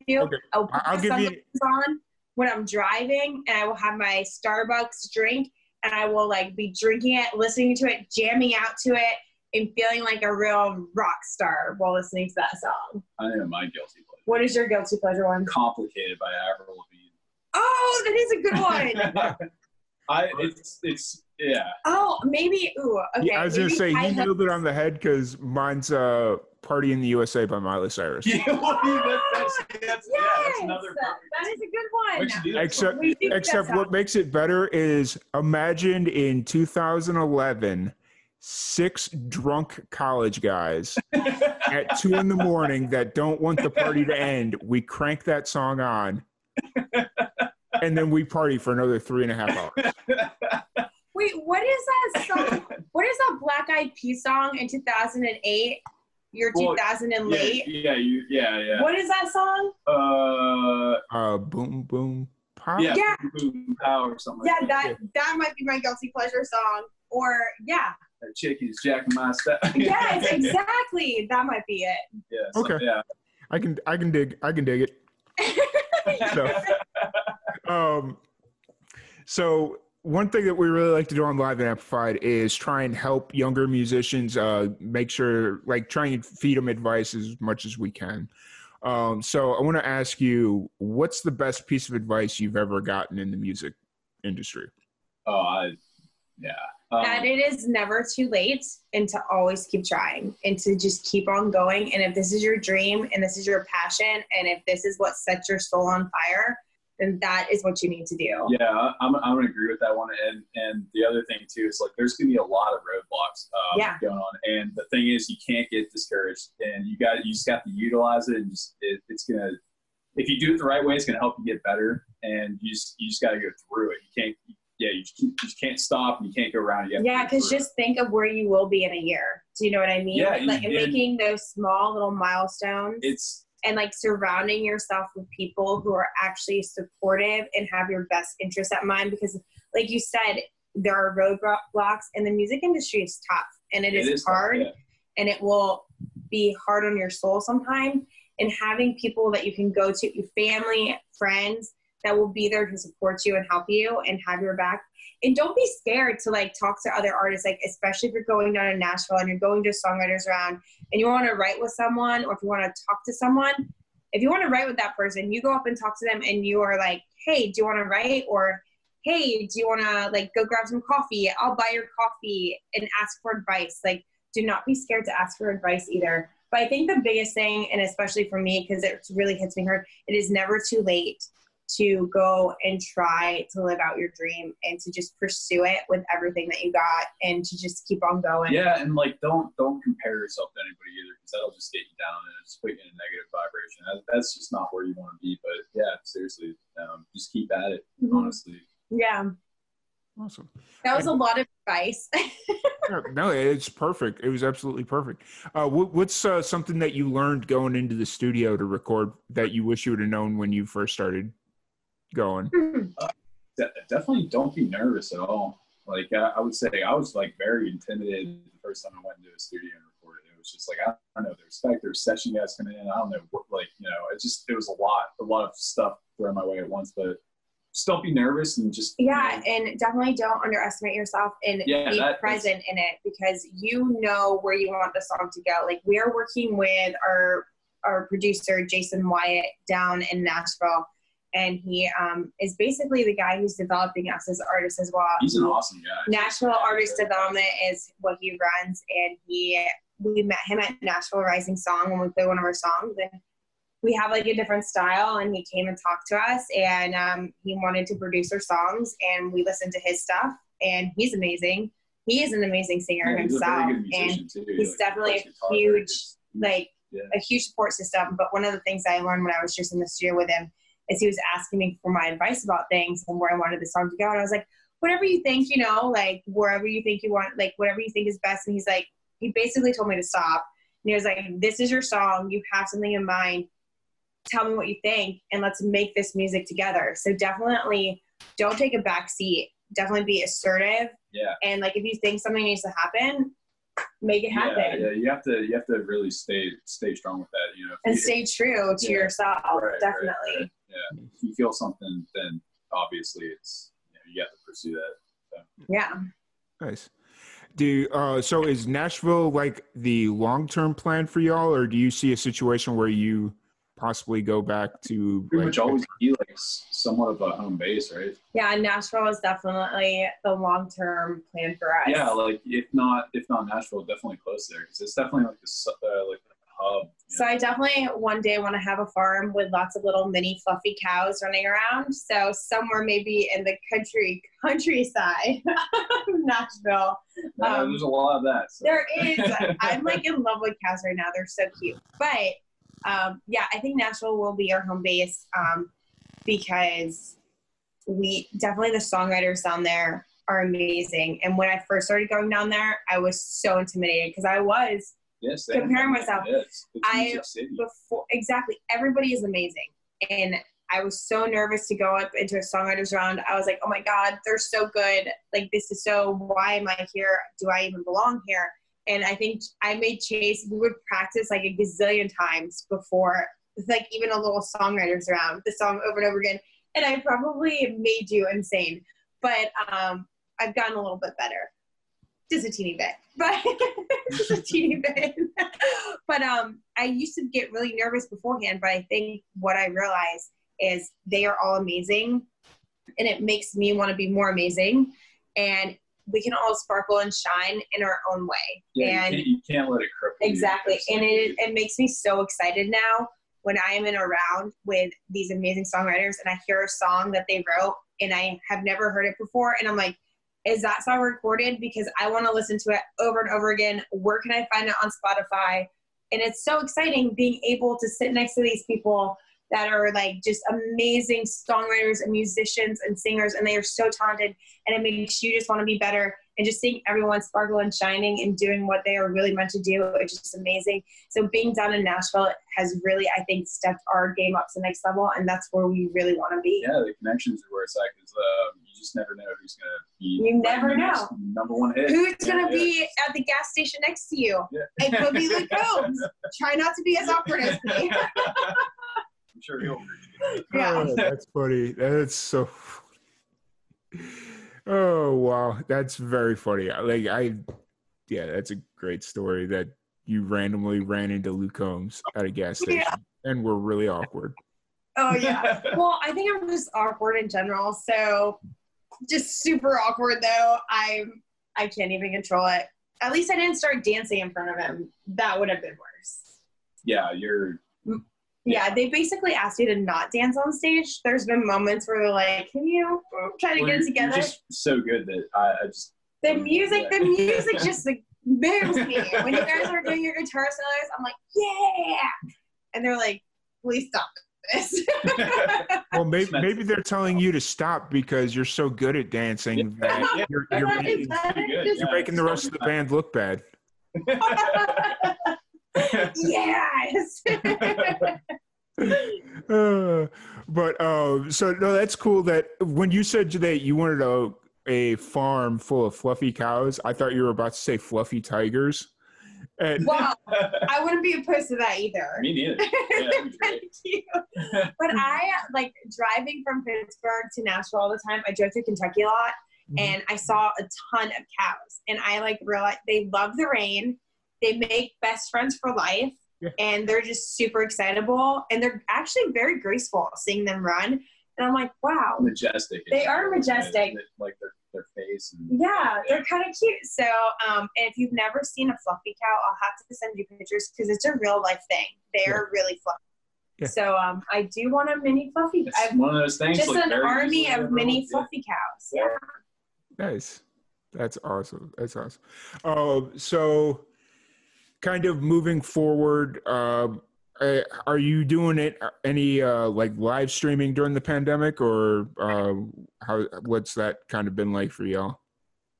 do. Okay. I will put I'll give you- on when I'm driving, and I will have my Starbucks drink, and I will like be drinking it, listening to it, jamming out to it, and feeling like a real rock star while listening to that song. I know my guilty pleasure. What is your guilty pleasure one? Complicated by Avril Lavigne. Oh, that is a good one. I it's it's yeah. Oh, maybe. Ooh, okay. Yeah, I was gonna say High you nailed it on the head because mine's uh, "Party in the USA" by Miley Cyrus. Yeah, well, that- that's, that's, yeah, that's Yes, another that is a good one. We should do that Except- song. We do Except what makes it better is imagined in 2011, six drunk college guys at two in the morning that don't want the party to end. We crank that song on, and then we party for another three and a half hours. Wait, what is that song? what is that Black Eyed Peas song in 2008? You're Well, 2000 and yeah, late. yeah, you, yeah, yeah. What is that song? Uh, Uh, boom, boom, power. yeah, Yeah. Boom, boom, pow or something. Yeah, like that that might be my guilty pleasure song. Or yeah, that chick is jacking my stuff. yes, exactly. That might be it. yeah, so- Okay. Yeah. I can, I can dig, I can dig it. So, um, so one thing that we really like to do on Live and Amplified is try and help younger musicians uh, make sure, like, try and feed them advice as much as we can. Um, so I want to ask you, what's the best piece of advice you've ever gotten in the music industry? Oh, I, yeah. Um, that it is never too late and to always keep trying and to just keep on going. And if this is your dream and this is your passion and if this is what sets your soul on fire, then that is what you need to do. yeah, I'm, I'm gonna agree with that one. And and the other thing too is like there's gonna be a lot of roadblocks um, Yeah. going on. And the thing is, you can't get discouraged, and you got you just got to utilize it. And just it, it's gonna if you do it the right way, it's gonna help you get better. And you just you just got to go through it. You can't. Yeah, you just, you just can't stop. and You can't go around. You Yeah, because just think of where you will be in a year. Do you know what I mean? Yeah, like and- making those small little milestones it's and like surrounding yourself with people who are actually supportive and have your best interest at mind. Because, like you said, there are roadblocks, and the music industry is tough, and it is, is tough, hard, yeah. and it will be hard on your soul sometimes. And having people that you can go to, your family, friends, that will be there to support you and help you and have your back. And don't be scared to like talk to other artists, like especially if you're going down to Nashville and you're going to songwriters around and you want to write with someone or if you want to talk to someone, if you want to write with that person, you go up and talk to them and you are like, hey, do you want to write? Or hey, do you want to like go grab some coffee? I'll buy your coffee and ask for advice. Like, do not be scared to ask for advice either. But I think the biggest thing, and especially for me, because it really hits me hard, it is never too late to go and try to live out your dream and to just pursue it with everything that you got and to just keep on going. Yeah, and like don't don't compare yourself to anybody either because that'll just get you down and just put you in a negative vibration. That, that's just not where you want to be. But yeah, seriously, um, just keep at it. Mhm. Honestly, Yeah. Awesome. That was a lot of advice. No, it's perfect. It was absolutely perfect. Uh, what, what's uh, something that you learned going into the studio to record that you wish you would have known when you first started going? Hmm. Uh, de- definitely don't be nervous at all. Like I, I would say, I was like very intimidated the first time I went into a studio and recorded. It was just like I don't know the respect. There's session guys coming in. I don't know what like you know. It just it was a lot, a lot of stuff thrown my way at once. But just don't be nervous and just yeah, and definitely don't underestimate yourself and Yeah, be that- present in it because you know where you want the song to go. Like we're working with our our producer Jason Wyatt down in Nashville, and he um, is basically the guy who's developing us as artists as well. He's an awesome guy. Nashville Artist Development is what he runs, and he we met him at Nashville Rising Song when we played one of our songs, and we have like a different style. And he came and talked to us, and um, he wanted to produce our songs, and we listened to his stuff, and he's amazing. He is an amazing singer Yeah, himself, and too. he's Like, definitely a huge like Yeah. a huge support system. But one of the things I learned when I was just in the studio with him is he was asking me for my advice about things and where I wanted the song to go. And I was like, whatever you think, you know, like wherever you think you want, like whatever you think is best. And he's like, he basically told me to stop. And he was like, this is your song. You have something in mind. Tell me what you think and let's make this music together. So definitely don't take a back seat. Definitely be assertive. Yeah. And like if you think something needs to happen, make it happen. Yeah, yeah, you have to you have to really stay stay strong with that. You know, and you- stay true to Yeah. yourself Right, right, definitely right. Yeah, if you feel something, then obviously it's you, know, you have to pursue that. yeah Nice. Do uh, so is Nashville like the long term plan for y'all, or do you see a situation where you possibly go back to Pretty like, much always be like somewhat of a home base, right? yeah nashville is definitely the long-term plan for us Yeah, like if not if not Nashville, definitely close there because it's definitely like the uh, like the hub. so know? i definitely one day want to have a farm with lots of little mini fluffy cows running around so somewhere maybe in the country countryside of nashville Yeah, um, there's a lot of that. So. There is. I'm like in love with cows right now. They're so cute. But um, yeah, I think Nashville will be our home base um, because we definitely the songwriters down there are amazing. And when I first started going down there, I was so intimidated because I was yes, comparing myself, Yes, I- before exactly everybody is amazing. And i was so nervous to go up into a songwriters round. I was like oh my god they're so good. Like this is so why am i here? Do i even belong here? And i think i made chase we would practice like a gazillion times before like even a little songwriters round the song over and over again. And i probably made you insane. But um i've gotten a little bit better just a teeny bit but just a teeny bit. But um i used to get really nervous beforehand but i think what i realized is they are all amazing and it makes me want to be more amazing. And we can all sparkle and shine in our own way. Yeah, and you, can't, you can't let it cripple exactly. And it, it makes me so excited now when i am in a round with these amazing songwriters and i hear a song that they wrote and i have never heard it before and i'm like is that song recorded? Because i want to listen to it over and over again. Where can i find it on spotify? And it's so exciting being able to sit next to these people that are like just amazing songwriters and musicians and singers and they are so talented and it makes you just want to be better and just seeing everyone sparkle and shining and doing what they are really meant to do it's just amazing so being down in nashville has really i think stepped our game up to the next level and that's where we really want to be yeah, the connections are where it's at because uh, you just never know who's gonna be. You never know. Number one hit. who's Yeah, going to yeah. be at the gas station next to you Yeah. it could be luke combs try not to be as awkward as me I'm sure he'll appreciate it. Yeah. Oh, that's funny. That's so. Funny. Oh wow, that's very funny. Like I, yeah, that's a great story that you randomly ran into Luke Combs at a gas station Yeah. and were really awkward. oh yeah well i think i'm just awkward in general so just super awkward though I'm i can't even control it at least i didn't start dancing in front of him that would have been worse yeah, you're mm. Yeah, they basically asked you to not dance on stage. There's been moments where they're like, "Can you try to well, get it together?" You're just so good that I, I just the music, the music just like moves me. When you guys are doing your guitar solos, I'm like, "Yeah!" And they're like, "Please stop this." Well, maybe maybe they're telling you to stop because you're so good at dancing that Yeah. you're, you're, making, good, you're making the rest of the band look bad. Yes. Uh, but uh, so no, that's cool. That when you said that you wanted a a farm full of fluffy cows, I thought you were about to say fluffy tigers. And well, I wouldn't be opposed to that either. Me neither. Yeah, that'd great. Thank you. But I like driving from Pittsburgh to Nashville all the time. I drove to Kentucky a lot Mhm. and I saw a ton of cows. And I like realized they love the rain. They make best friends for life. Yeah. And they're just super excitable. And they're actually very graceful seeing them run. And I'm like, wow. majestic. They are majestic. Like their their face and Yeah, they're kind of cute. So, um, and if you've never seen a fluffy cow, I'll have to send you pictures because it's a real life thing. They're really fluffy. Yeah. So, um, I do want a mini fluffy. It's I've one of those things. just like, an army of mini overlooked. fluffy cows. Yeah. Nice. That's awesome. That's awesome. Uh, so, kind of moving forward, uh, uh, are you doing it any uh, like live streaming during the pandemic, or uh, how? What's that kind of been like for y'all?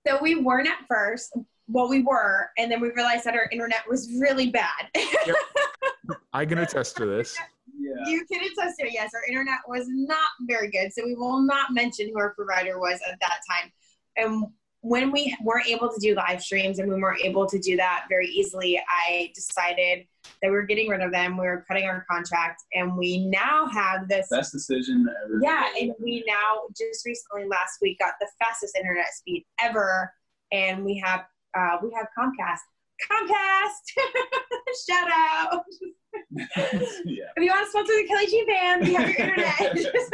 So we weren't at first. Well, we were, and then we realized that our internet was really bad. I can attest to this. Yeah. you can attest to it. Yes, our internet was not very good, so we will not mention who our provider was at that time. And when we weren't able to do live streams and when we weren't able to do that very easily, I decided that we were getting rid of them. We were cutting our contract, and we now have this. Best decision ever. Yeah, and we now just recently last week got the fastest internet speed ever, and we have uh, we have Comcast. Comcast, shout out! yeah. If you want to sponsor the Kelley Jeanne band, we have your internet.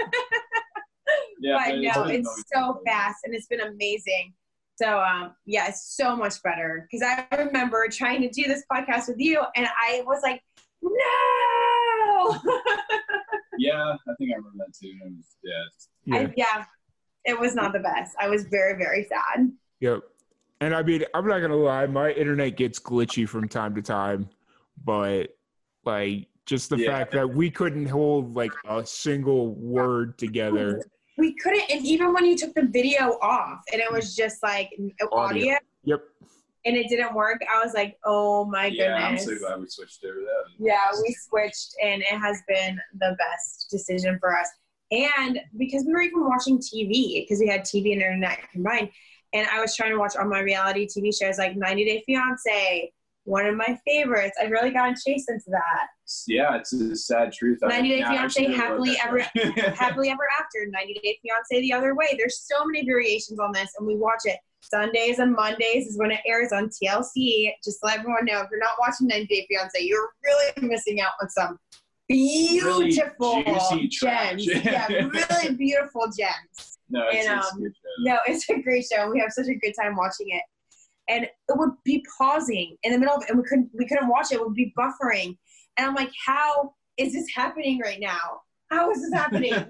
Yeah. but no, it's so fast and it's been amazing. So um, yeah, it's so much better because I remember trying to do this podcast with you, and I was like, no. Yeah, I think I remember that too. It was, yeah. Yeah. I, yeah, it was not the best. I was very very sad. Yep. And I mean, I'm not gonna lie, my internet gets glitchy from time to time, but like just the Yeah. fact that we couldn't hold like a single word together. We couldn't, and even when you took the video off, and it was just like uh, audio, Audio. Yep. and it didn't work, I was like, oh my Yeah, I'm so glad we switched over that. Yeah, we switched, and it has been the best decision for us. And because we were even watching TV, because we had TV and internet combined, and I was trying to watch all my reality TV shows like 90 Day Fiance, one of my favorites. I've really got chased into that. Yeah, it's a sad truth. 90 Day Fiance, happily ever, happily ever after, 90 Day Fiance the other way. There's so many variations on this, and we watch it. Sundays and Mondays is when it airs on TLC. Just let everyone know if you're not watching 90 Day Fiance, you're really missing out on some Really beautiful juicy gems. yeah, really beautiful gems. no, it's, and, it's a um, show. No, it's a great show. We have such a good time watching it. And it would be pausing in the middle of it, and we couldn't we couldn't watch it. It would be buffering. And I'm like, how is this happening right now? How is this happening?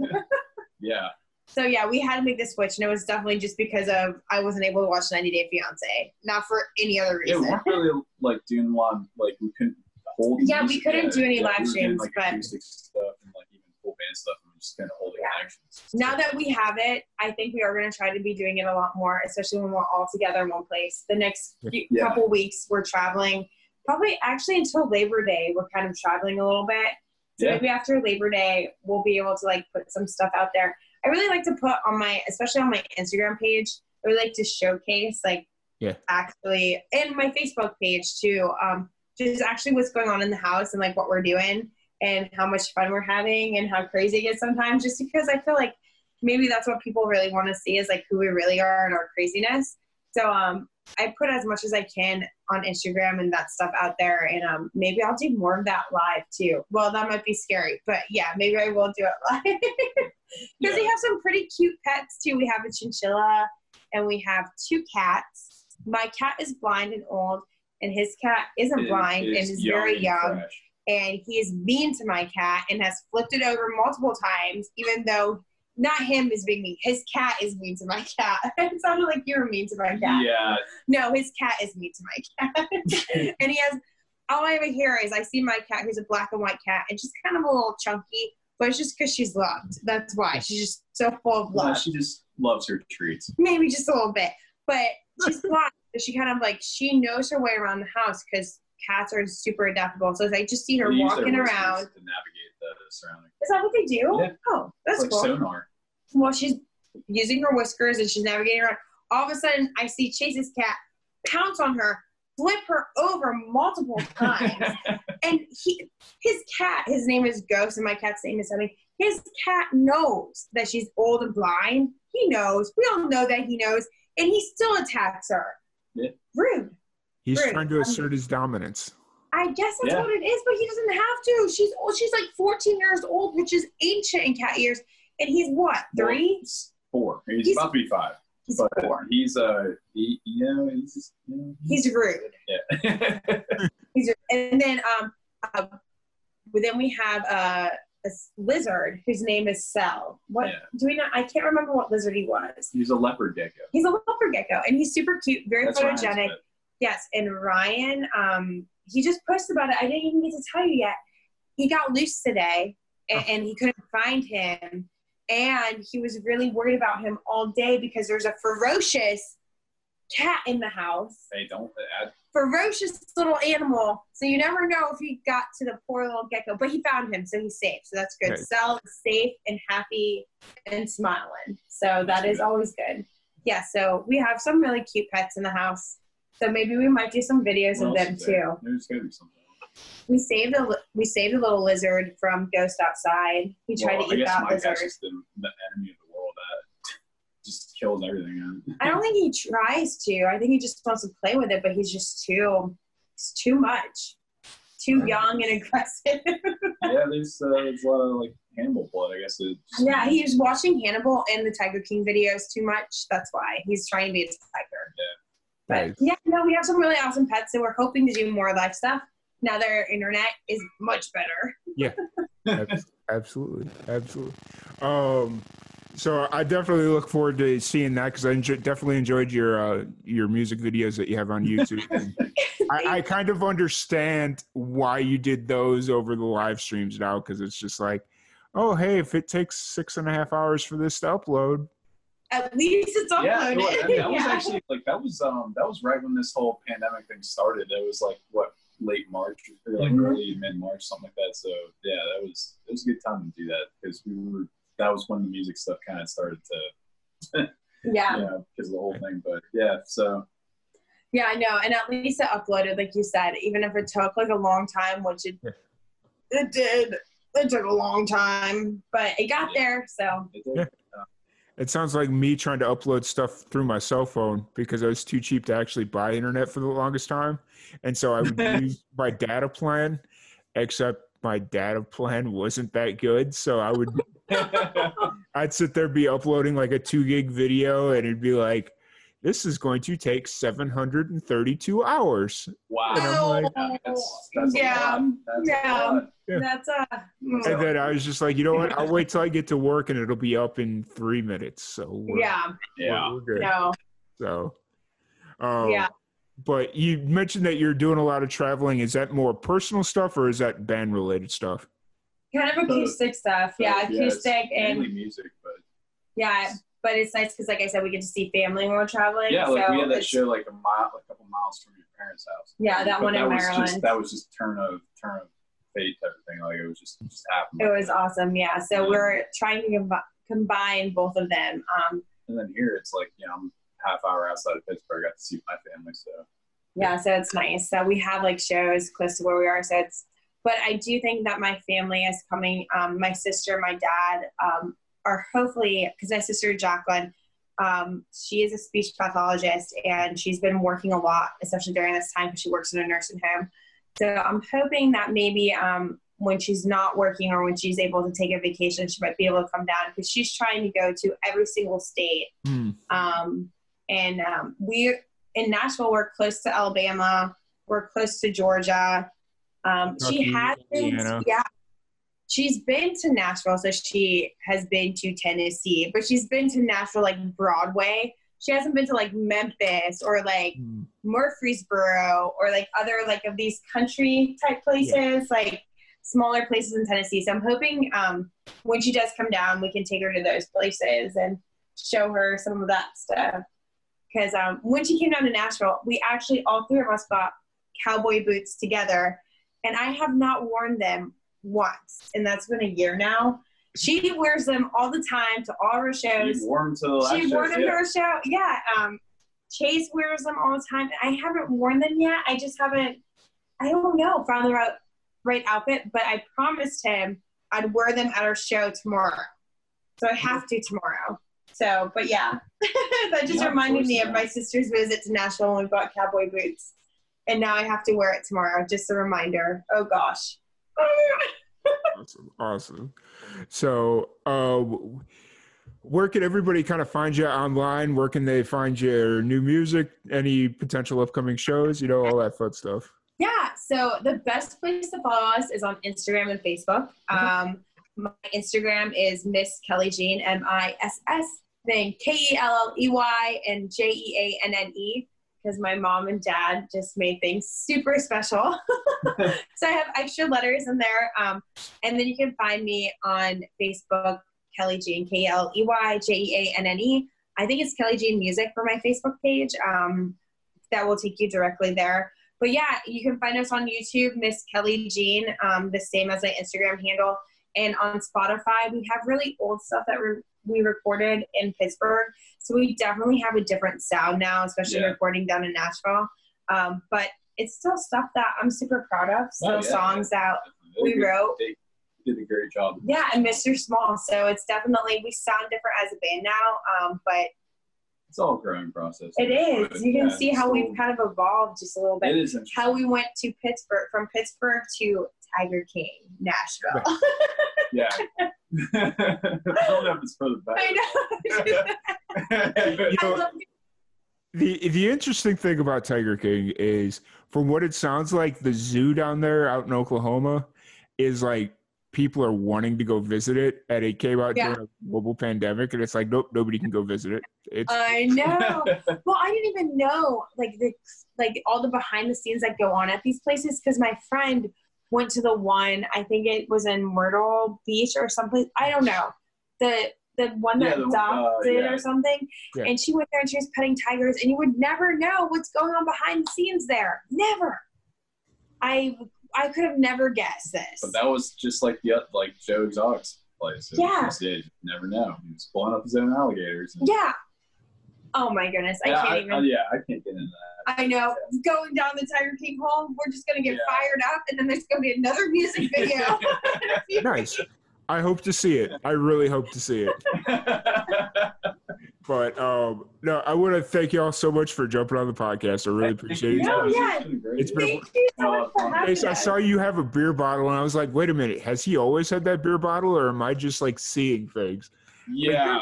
Yeah. so yeah, we had to make the switch, and it was definitely just because of I wasn't able to watch 90 Day Fiance, not for any other Yeah, we reason. weren't really like doing a lot. Like we couldn't hold. Yeah, we couldn't yet. do any Yeah, live we were doing, streams, like but- stuff and like even full band stuff, and we just kind of holding Yeah. connections. now that we have it, I think we are going to try to be doing it a lot more, especially when we're all together in one place. The next few, Yeah. couple weeks, we're traveling. Probably actually until Labor Day, we're kind of traveling a little bit. So Yeah. maybe after Labor Day, we'll be able to like put some stuff out there. I really like to put on my, especially on my Instagram page, I really like to showcase like Yeah. actually, and my Facebook page too. Um, just actually what's going on in the house and like what we're doing and how much fun we're having and how crazy it is sometimes. Just because I feel like maybe that's what people really want to see is like who we really are and our craziness. So um, I put as much as I can on Instagram and that stuff out there, and um, maybe I'll do more of that live too. Well, that might be scary, but yeah, maybe I will do it live because Yeah. we have some pretty cute pets too. We have a chinchilla and we have two cats. My cat is blind and old, and his cat isn't It blind and is is very and young. fresh. And he is mean to my cat and has flipped it over multiple times, even though not him is being mean. His cat is mean to my cat. it sounded like you were mean to my cat. Yeah. No, his cat is mean to my cat. and he has all I ever hear is I see my cat who's a black and white cat and she's kind of a little chunky, but it's just because she's loved. That's why. She's just so full of love. she just loves her treats. Maybe just a little bit. But she's. So she kind of like she knows her way around the house because cats are super adaptable. So I just see her walking around. to navigate the surroundings. Is that what they do? Yeah. Oh, that's like cool. sonar. Well, she's using her whiskers and she's navigating around. All of a sudden, I see Chase's cat pounce on her, flip her over multiple times. and he, his cat, his name is Ghost, and my cat's name is something. His cat knows that she's old and blind. He knows. We all know that he knows, and he still attacks her. Yeah. Rude. He's Rude. trying to assert his dominance. I guess that's Yeah. what it is, but he doesn't have to. She's old. She's like 14 years old, which is ancient in cat years. And he's what, three? He's four. He's, He's- about to be five. He's but four. he's uh, he, you know, he's just, you know, He's rude. yeah. He's and then um, uh, then we have uh, a s- lizard whose name is Cell. What Yeah. do we know? I can't remember what lizard he was. he's a leopard gecko. He's a leopard gecko, and he's super cute, very That's Ryan's photogenic. Yes, and Ryan, um, he just posted about it. I didn't even get to tell you yet. He got loose today, and, and he couldn't find him, and he was really worried about him all day because there's a ferocious cat in the house They don't add. ferocious little animal. So you never know if he got to the poor little gecko, but he found him, so he's safe. So that's good. Okay. Sal is safe and happy and smiling. So that is always good. Yeah. So we have some really cute pets in the house. So maybe we might do some videos of What else them too. There's gotta be something. We saved a we saved a little lizard from Ghost outside. He tried Well, to I eat that lizard. just the, the enemy of the world that just kills everything. I don't think he tries to. I think he just wants to play with it, but he's just too it's too much. Too young and aggressive. yeah, there's uh, there's a lot of like Hannibal blood. I guess Yeah, he's watching Hannibal and the Tiger King videos too much. That's why he's trying to be a tiger. But Nice. yeah, no, we have some really awesome pets, and we're hoping to do more live stuff. Now their internet is much better. yeah, absolutely, absolutely. Um, so I definitely look forward to seeing that because I enjoy, definitely enjoyed your uh, your music videos that you have on YouTube. And I, I kind of understand why you did those over the live streams now because it's just like, oh hey, if it takes six and a half hours for this to upload, At least it's uploaded. Yeah, well, that, that was Yeah. actually like that was um that was right when this whole pandemic thing started. It was like what late March or like Mhm. early mid March, something like that. So yeah, that was it was a good time to do that because we were that was when the music stuff kind of started to yeah. you know because of the whole thing. But yeah, so Yeah, I know. And at least it uploaded, like you said, even if it took like a long time, which it Yeah. it did. It took a long time, but it got there. So it did. Yeah. it sounds like me trying to upload stuff through my cell phone because I was too cheap to actually buy internet for the longest time, and so I would use my data plan, except my data plan wasn't that good, so I would I'd sit there be uploading like a two gig video and it'd be like, this is going to take 732 hours. wow. And I'm like- Yeah, that's, that's Yeah. a lot. That's Yeah. a lot. Yeah. that's uh And then I was just like, you know what? I'll wait till I get to work and it'll be up in three minutes. So we're, yeah, we're, Yeah. we're good. no, So, um, Yeah. But you mentioned that you're doing a lot of traveling. Is that more personal stuff or is that band related stuff? kind of acoustic stuff. Yeah, But, it's acoustic and mainly music, but yeah, but it's nice because, like I said, we get to see family when we're traveling. yeah, like so we had that show like a mile, a couple miles from your parents' house. Yeah, that But one in was Maryland. Just, that was just turn of turn of fate type of thing. Like it was just just happened. It was awesome. Yeah, so we're trying to combi- combine both of them. Um, And then here it's like you know I'm half hour outside of Pittsburgh. I got to see my family. So yeah, so it's nice. So we have like shows close to where we are. So it's, but I do think that my family is coming. Um, my sister, my dad, um, are hopefully because my sister Jacqueline, um, she is a speech pathologist and she's been working a lot, especially during this time because she works in a nursing home. So I'm hoping that maybe um, when she's not working or when she's able to take a vacation, she might be able to come down because she's trying to go to every single state Hmm. um, and um, we in Nashville, we're close to Alabama, we're close to Georgia, Um, she has been, yeah. She's been to Nashville, so she has been to Tennessee, but she's been to Nashville like Broadway. She hasn't been to like Memphis or like Hmm. Murfreesboro or like other like of these country type places, like smaller places in Tennessee. So I'm hoping um, when she does come down, we can take her to those places and show her some of that stuff. Because um, when she came down to Nashville, we actually all three of us bought cowboy boots together, and I have not worn them once, and that's been a year now. She wears them all the time to all her shows You wore 'em to the last she wore them too. to her show. Yeah. Um, Chase wears them all the time. I haven't worn them yet. I just haven't. I don't know. Found the right, right outfit, but I promised him I'd wear them at our show tomorrow. So I have to tomorrow. So, but yeah, that just Yeah, reminded course, me yeah. of my sister's visit to Nashville when we bought cowboy boots, and now I have to wear it tomorrow. Just a reminder. Oh gosh. Awesome. Awesome. So, uh, where can everybody kind of find you online? Where can they find your new music? Any potential upcoming shows? You know, all that fun stuff. Yeah, so the best place to follow us is on Instagram and Facebook. Um, my Instagram is Miss Kelley Jeanne, M I S S, then K E L L E Y and J E A N N E, because my mom and dad just made things super special. so I have extra letters in there. Um, and then you can find me on Facebook, Kelley Jeanne, K L E Y J E A N N E. I think it's Kelley Jeanne Music for my Facebook page. Um, that will take you directly there but yeah, you can find us on YouTube, Miss Kelley Jeanne, um, the same as my Instagram handle. And on Spotify, we have really old stuff that re- we recorded in Pittsburgh. So we definitely have a different sound now, especially Yeah. recording down in Nashville. Um, but it's still stuff that I'm super proud of. Still Oh, yeah. songs that we They wrote. They did a great job. Yeah, and Mr. Small. So it's definitely, we sound different as a band now. Um, but It's all a growing process. it is. You can Yeah, see how so we've kind of evolved just a little bit. It is how we went to Pittsburgh from Pittsburgh to Tiger King, Nashville. Yeah. I don't know if it's for the I know. You I know, love the the interesting thing about Tiger King is, from what it sounds like, the zoo down there out in Oklahoma is like people are wanting to go visit it, and it came out Yeah. during a global pandemic, and it's like nope, nobody can go visit it. It's I know. Well, I didn't even know like the like all the behind the scenes that go on at these places because my friend went to the one. I think it was in Myrtle Beach or someplace. I don't know. The the one that Yeah, the- uh, yeah. or something. Yeah. And she went there and she was petting tigers, and you would never know what's going on behind the scenes there. Never. I I could have never guessed this. But that was just like the like Joe Exotic's place. It Yeah. was- You never know. He was pulling up his own alligators. and- Yeah. Oh my goodness, I yeah, can't I, even. I- yeah, I can't get into that. I know. Going down the Tiger King hole, we're just gonna get Yeah. fired up, and then there's gonna be another music video. nice. I hope to see it. I really hope to see it. But um, no, I want to thank you all so much for jumping on the podcast. I really appreciate it. No, yeah. It's been great. It's Thank you so much for having Ace, I us. saw you have a beer bottle, and I was like, "Wait a minute, has he always had that beer bottle, or am I just like seeing things?" yeah,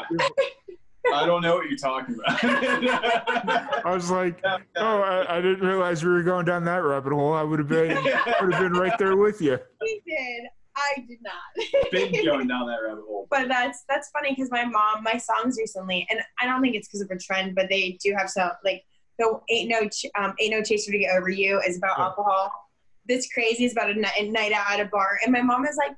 I don't know what you're talking about. I was like, "Oh, I, I didn't realize we were going down that rabbit hole. I would have been would have been right there with you." He did. I did not. Been going down that rabbit hole. but that's that's funny because my mom, my songs recently, and I don't think it's because of a trend, but they do have some like the ain't no Ch- um, ain't no chaser to get over you is about Yeah. alcohol. This crazy is about a night, a night out at a bar, and my mom is like,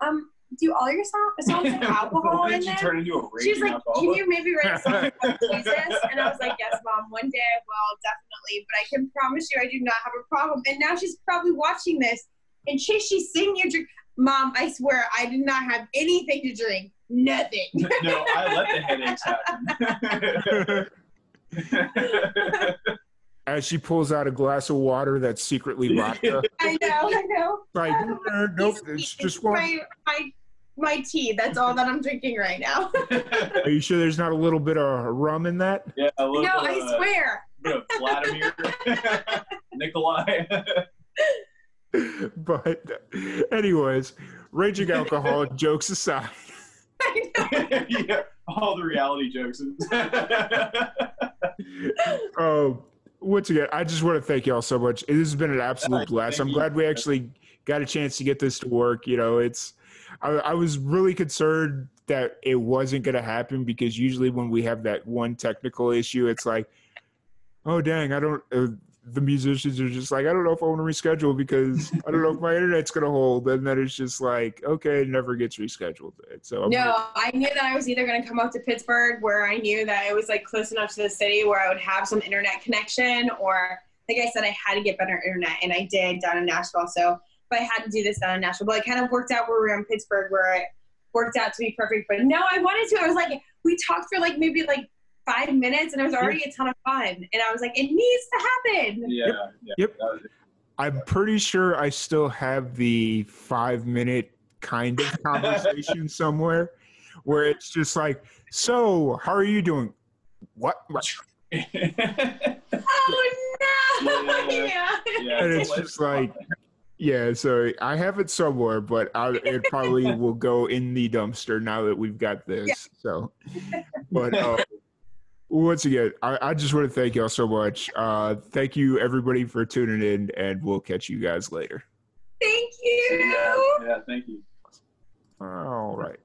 um, do all your song, songs have alcohol in Did you there? turn into a She's like, alcoholic? can you maybe write a song about Jesus? And I was like, yes, mom, one day I will, definitely. But I can promise you I do not have a problem. And now she's probably watching this. And Chase, she's seeing you drink. Mom, I swear, I did not have anything to drink. Nothing. no, I let the headaches happen. As she pulls out a glass of water that's secretly vodka, I know, I know. like, "Uh, nope, it's just one. my, my, my tea. That's all that I'm drinking right now. Are you sure there's not a little bit of rum in that? yeah, a little no, bit I of, swear. bit of Vladimir, Nikolai. But, anyways, raging alcoholic jokes aside. Yeah, all the reality jokes. Um, once again, I just want to thank y'all so much. It has been an absolute Thank blast. I'm you. glad we actually got a chance to get this to work. You know, it's I, I was really concerned that it wasn't going to happen because usually when we have that one technical issue, it's like, oh dang, I don't. Uh, the musicians are just like, I don't know if I want to reschedule because I don't know if my internet's going to hold. And then it's just like, okay, it never gets rescheduled. So I'm no, I knew that I was either going to come out to Pittsburgh where I knew that it was like close enough to the city where I would have some internet connection or like I said, I had to get better internet and I did down in Nashville. So but I had to do this down in Nashville. But it kind of worked out where we were in Pittsburgh where it worked out to be perfect. But no, I wanted to. I was like, we talked for like maybe like five minutes and it was already a ton of fun. And I was like, it needs to happen. Yeah. Yep. yeah Yep. that was it. I'm pretty sure I still have the five minute kind of conversation somewhere where it's just like, so how are you doing? What? what? Oh no! Yeah. yeah. Yeah, And it's just like, yeah, so I have it somewhere, but I, it probably will go in the dumpster now that we've got this. Yeah. So, but uh, once again, I, I just want to thank y'all so much. Uh, thank you, everybody, for tuning in, and we'll catch you guys later. Thank you. yeah, yeah, thank you. All right.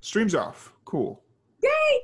Streams off. Cool. Yay!